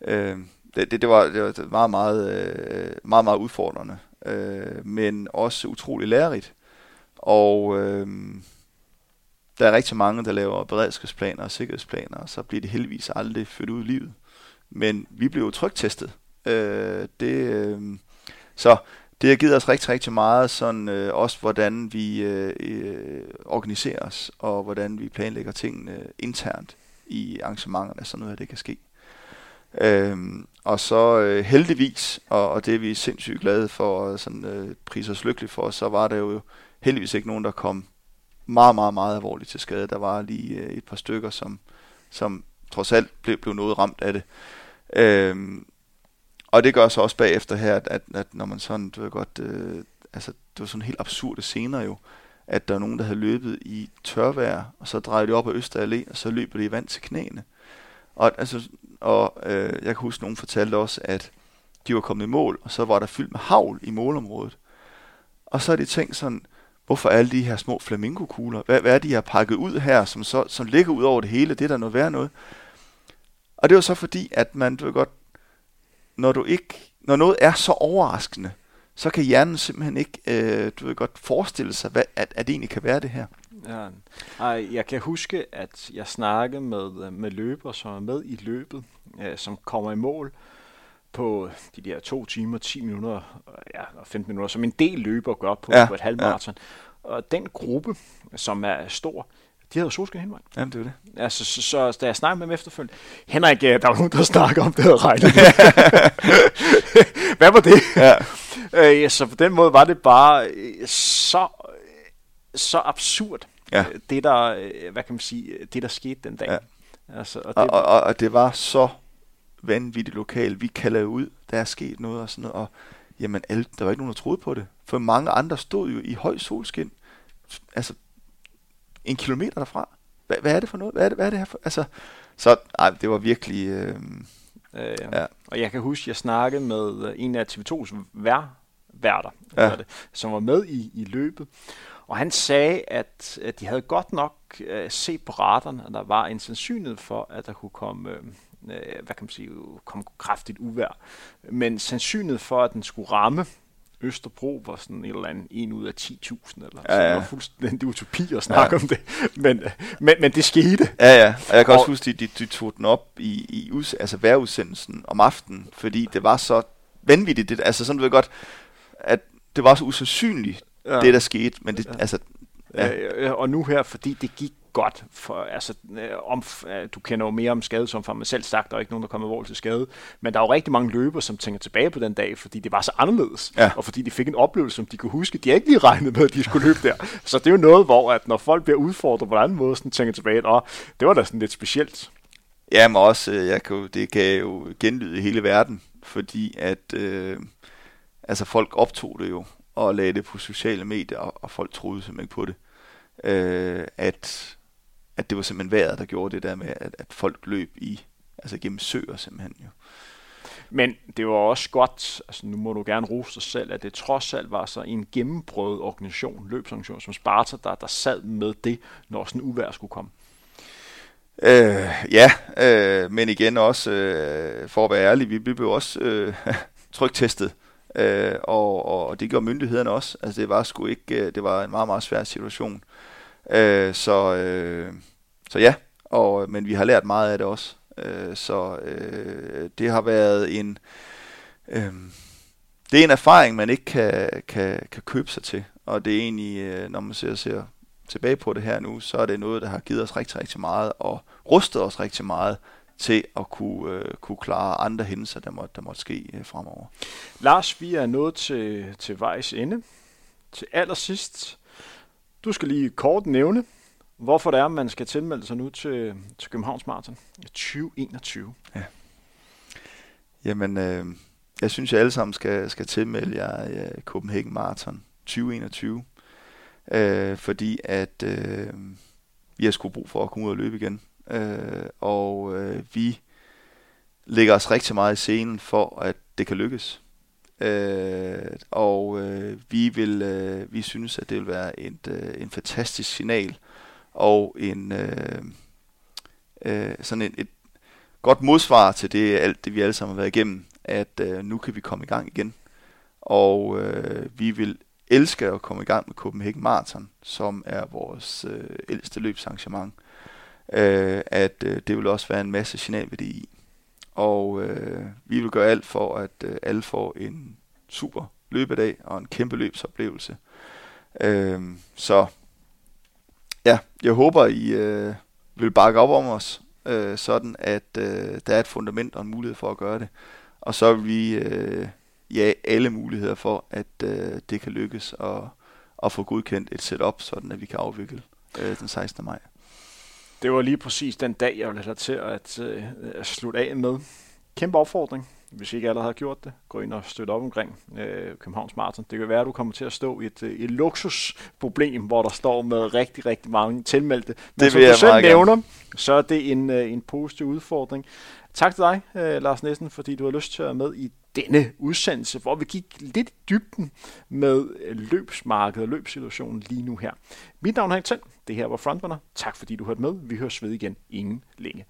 øh, det, det, det, var, det var meget, meget, øh, meget, meget udfordrende, øh, men også utrolig lærerigt. Og øh, der er rigtig mange, der laver beredskabsplaner og sikkerhedsplaner, og så bliver det heldigvis aldrig ført ud i livet. Men vi blev jo trygtestet. Øh, det, øh, så det har givet os rigtig, rigtig meget, sådan øh, også hvordan vi øh, øh organiserer os, og hvordan vi planlægger tingene internt i arrangementerne, så noget af det kan ske. Øhm, og så øh, heldigvis, og, og det er vi sindssygt glade for, og sådan, øh, priser os lykkeligt for, så var der jo heldigvis ikke nogen, der kom meget, meget, meget alvorligt til skade. Der var lige øh, et par stykker, som, som trods alt blev, blev noget ramt af det. Øhm, og det gør så også bagefter her, at, at, at når man sådan, du ved godt, øh, altså det var sådan helt absurde scener jo, at der er nogen, der havde løbet i tørvejr, og så drejede de op ad Øster Allé, og så løber de i vand til knæene. Og, altså, og øh, jeg kan huske, at nogen fortalte også, at de var kommet i mål, og så var der fyldt med havl i målområdet. Og så har de tænkt sådan, hvorfor alle de her små flamingokugler, hvad, hvad er de har pakket ud her, som, så, som ligger ud over det hele, det er der noget værd noget. Og det var så fordi, at man, du ved godt, når du ikke, når noget er så overraskende, så kan hjernen simpelthen ikke, øh, du ved godt, forestille sig, hvad, at, at det egentlig kan være det her. Ja. Ej, jeg kan huske, at jeg snakkede med, med løber, som er med i løbet, øh, som kommer i mål på de der to timer, 10 minutter ja, og 15 minutter, som en del løber gør på, ja, på et halvmarathon. Ja. Og den gruppe, som er stor, De havde solskin hele vejen. Jamen, det er det. Altså, så, så, da jeg snakkede med dem efterfølgende, Henrik, øh, der var nogen, der snakker om, det havde regnet. <laughs> Hvad var det? Ja. Øh, ja, så på den måde var det bare øh, så, så absurd, Ja. øh, det der, øh, hvad kan man sige, øh, det der skete den dag. Ja. Altså, og Og, det, og, og, og det var så vanvittigt lokalt. Vi kalder ud, der er sket noget og sådan noget, og jamen, alle, der var ikke nogen, der troede på det. For mange andre stod jo i høj solskin, altså en kilometer derfra. Hvad, hvad er det for noget? Hvad er det, hvad er det her for? Altså, så ej, det var virkelig... Øh, øh, ja. Og jeg kan huske, jeg snakkede med øh, en af TV2's vær, værter, Ja. det, som var med i, i løbet. Og han sagde, at, at de havde godt nok øh, set på radaren, at der var en sandsynlighed for, at der kunne komme, øh, øh, hvad kan man sige, komme kraftigt uvær. Men sandsynlighed for, at den skulle ramme Østerbro var sådan en eller anden en ud af 10.000 eller Ja, ja, ja. ja. Det var fuldstændig utopi at snakke ja. om det. Men, men, men det skete. Ja, ja. Og jeg kan også Og- huske, at de, de tog den op i, i us, altså vejrudsendelsen om aftenen, fordi det var så vanvittigt. Det, altså sådan du ved godt, at det var så usandsynligt, ja. Ja. det der skete. Men det, altså, Ja. Ja. Og nu her, fordi det gik godt, for, altså, øh, om, øh, du kender jo mere om skadesomfang, men selv sagt, der er ikke nogen, der kommer alvorligt til skade. Men der er jo rigtig mange løbere, som tænker tilbage på den dag, fordi det var så anderledes, Ja. og fordi de fik en oplevelse, som de kunne huske. De har ikke lige regnet med, at de skulle løbe der. Så det er jo noget, hvor at når folk bliver udfordret på en anden måde, sådan tænker tilbage, at det var da sådan lidt specielt. Ja, men også, øh, jeg kan jo, det kan jo genlyde i hele verden, fordi at øh, altså folk optog det jo, og lagde det på sociale medier, og, og folk troede simpelthen ikke på det. Øh, at, at det var simpelthen vejret, der gjorde det der med, at, at folk løb i, altså gennem søer simpelthen jo. Men det var også godt, altså nu må du gerne rose dig selv, at det trods alt var så en gennemprøvet organisation, løbsorganisation som Sparta, der, der sad med det, når sådan en uvær skulle komme. Øh, ja, øh, men igen også, øh, for at være ærlig, vi blev også øh, <laughs> trygtestet, øh, og, og det gjorde myndighederne også. Altså det var sgu ikke, øh, det var en meget, meget svær situation. Øh, så, øh, så ja, og, øh, men vi har lært meget af det også. Øh, så øh, det har været en, øh, det er en erfaring, man ikke kan, kan, kan købe sig til, og det er egentlig, øh, når man ser, ser tilbage på det her nu, så er det noget, der har givet os rigtig, rigtig meget, og rustet os rigtig meget til at kunne, øh, kunne klare andre hændelser, der måtte, der måtte ske øh, fremover. Lars, vi er nået til, til vejs ende. Til allersidst, du skal lige kort nævne, hvorfor det er, man skal tilmelde sig nu til, til Københavns Marathon 2021. Ja. Jamen, øh, jeg synes, jeg alle sammen skal, skal tilmelde jer øh, Copenhagen Marathon 2021, øh, fordi at øh, vi har sgu brug for at komme ud og løbe igen, øh, og øh, vi lægger os rigtig meget i scenen for, at det kan lykkes. Øh, og øh, vi vil, øh, vi synes, at det vil være et, øh, en fantastisk signal og en øh, øh, sådan et, et godt modsvar til det alt det vi alle sammen har været igennem, at øh, nu kan vi komme i gang igen. Og øh, vi vil elske at komme i gang med Copenhagen Marathon, som er vores øh, ældste løbsarrangement. Øh, at øh, det vil også være en masse signalværdi i. Og øh, vi vil gøre alt for, at øh, alle får en super løbedag og en kæmpe løbsoplevelse. Øh, så ja, jeg håber, I øh, vil bakke op om os, øh, sådan at øh, der er et fundament og en mulighed for at gøre det. Og så vil vi øh, ja, alle muligheder for, at øh, det kan lykkes og, at få godkendt et setup, sådan at vi kan afvikle øh, den 16. maj. Det var lige præcis den dag, jeg ville have dig til at, øh, at slutte af med. Kæmpe opfordring, hvis I ikke allerede har gjort det. Gå ind og støtte op omkring øh, Københavns Marathon. Det kan være, at du kommer til at stå i et, øh, et luksusproblem, hvor der står med rigtig, rigtig mange tilmeldte. Men Det som du selv meget gerne. nævner, så er det en, øh, en positiv udfordring. Tak til dig, øh, Lars Nissen, fordi du har lyst til at være med i denne udsendelse, hvor vi gik lidt i dybden med øh, løbsmarkedet og løbssituationen lige nu her. Mit navn er Henrik. Det her var Frontrunner. Tak fordi du hørte med. Vi høres ved igen inden længe.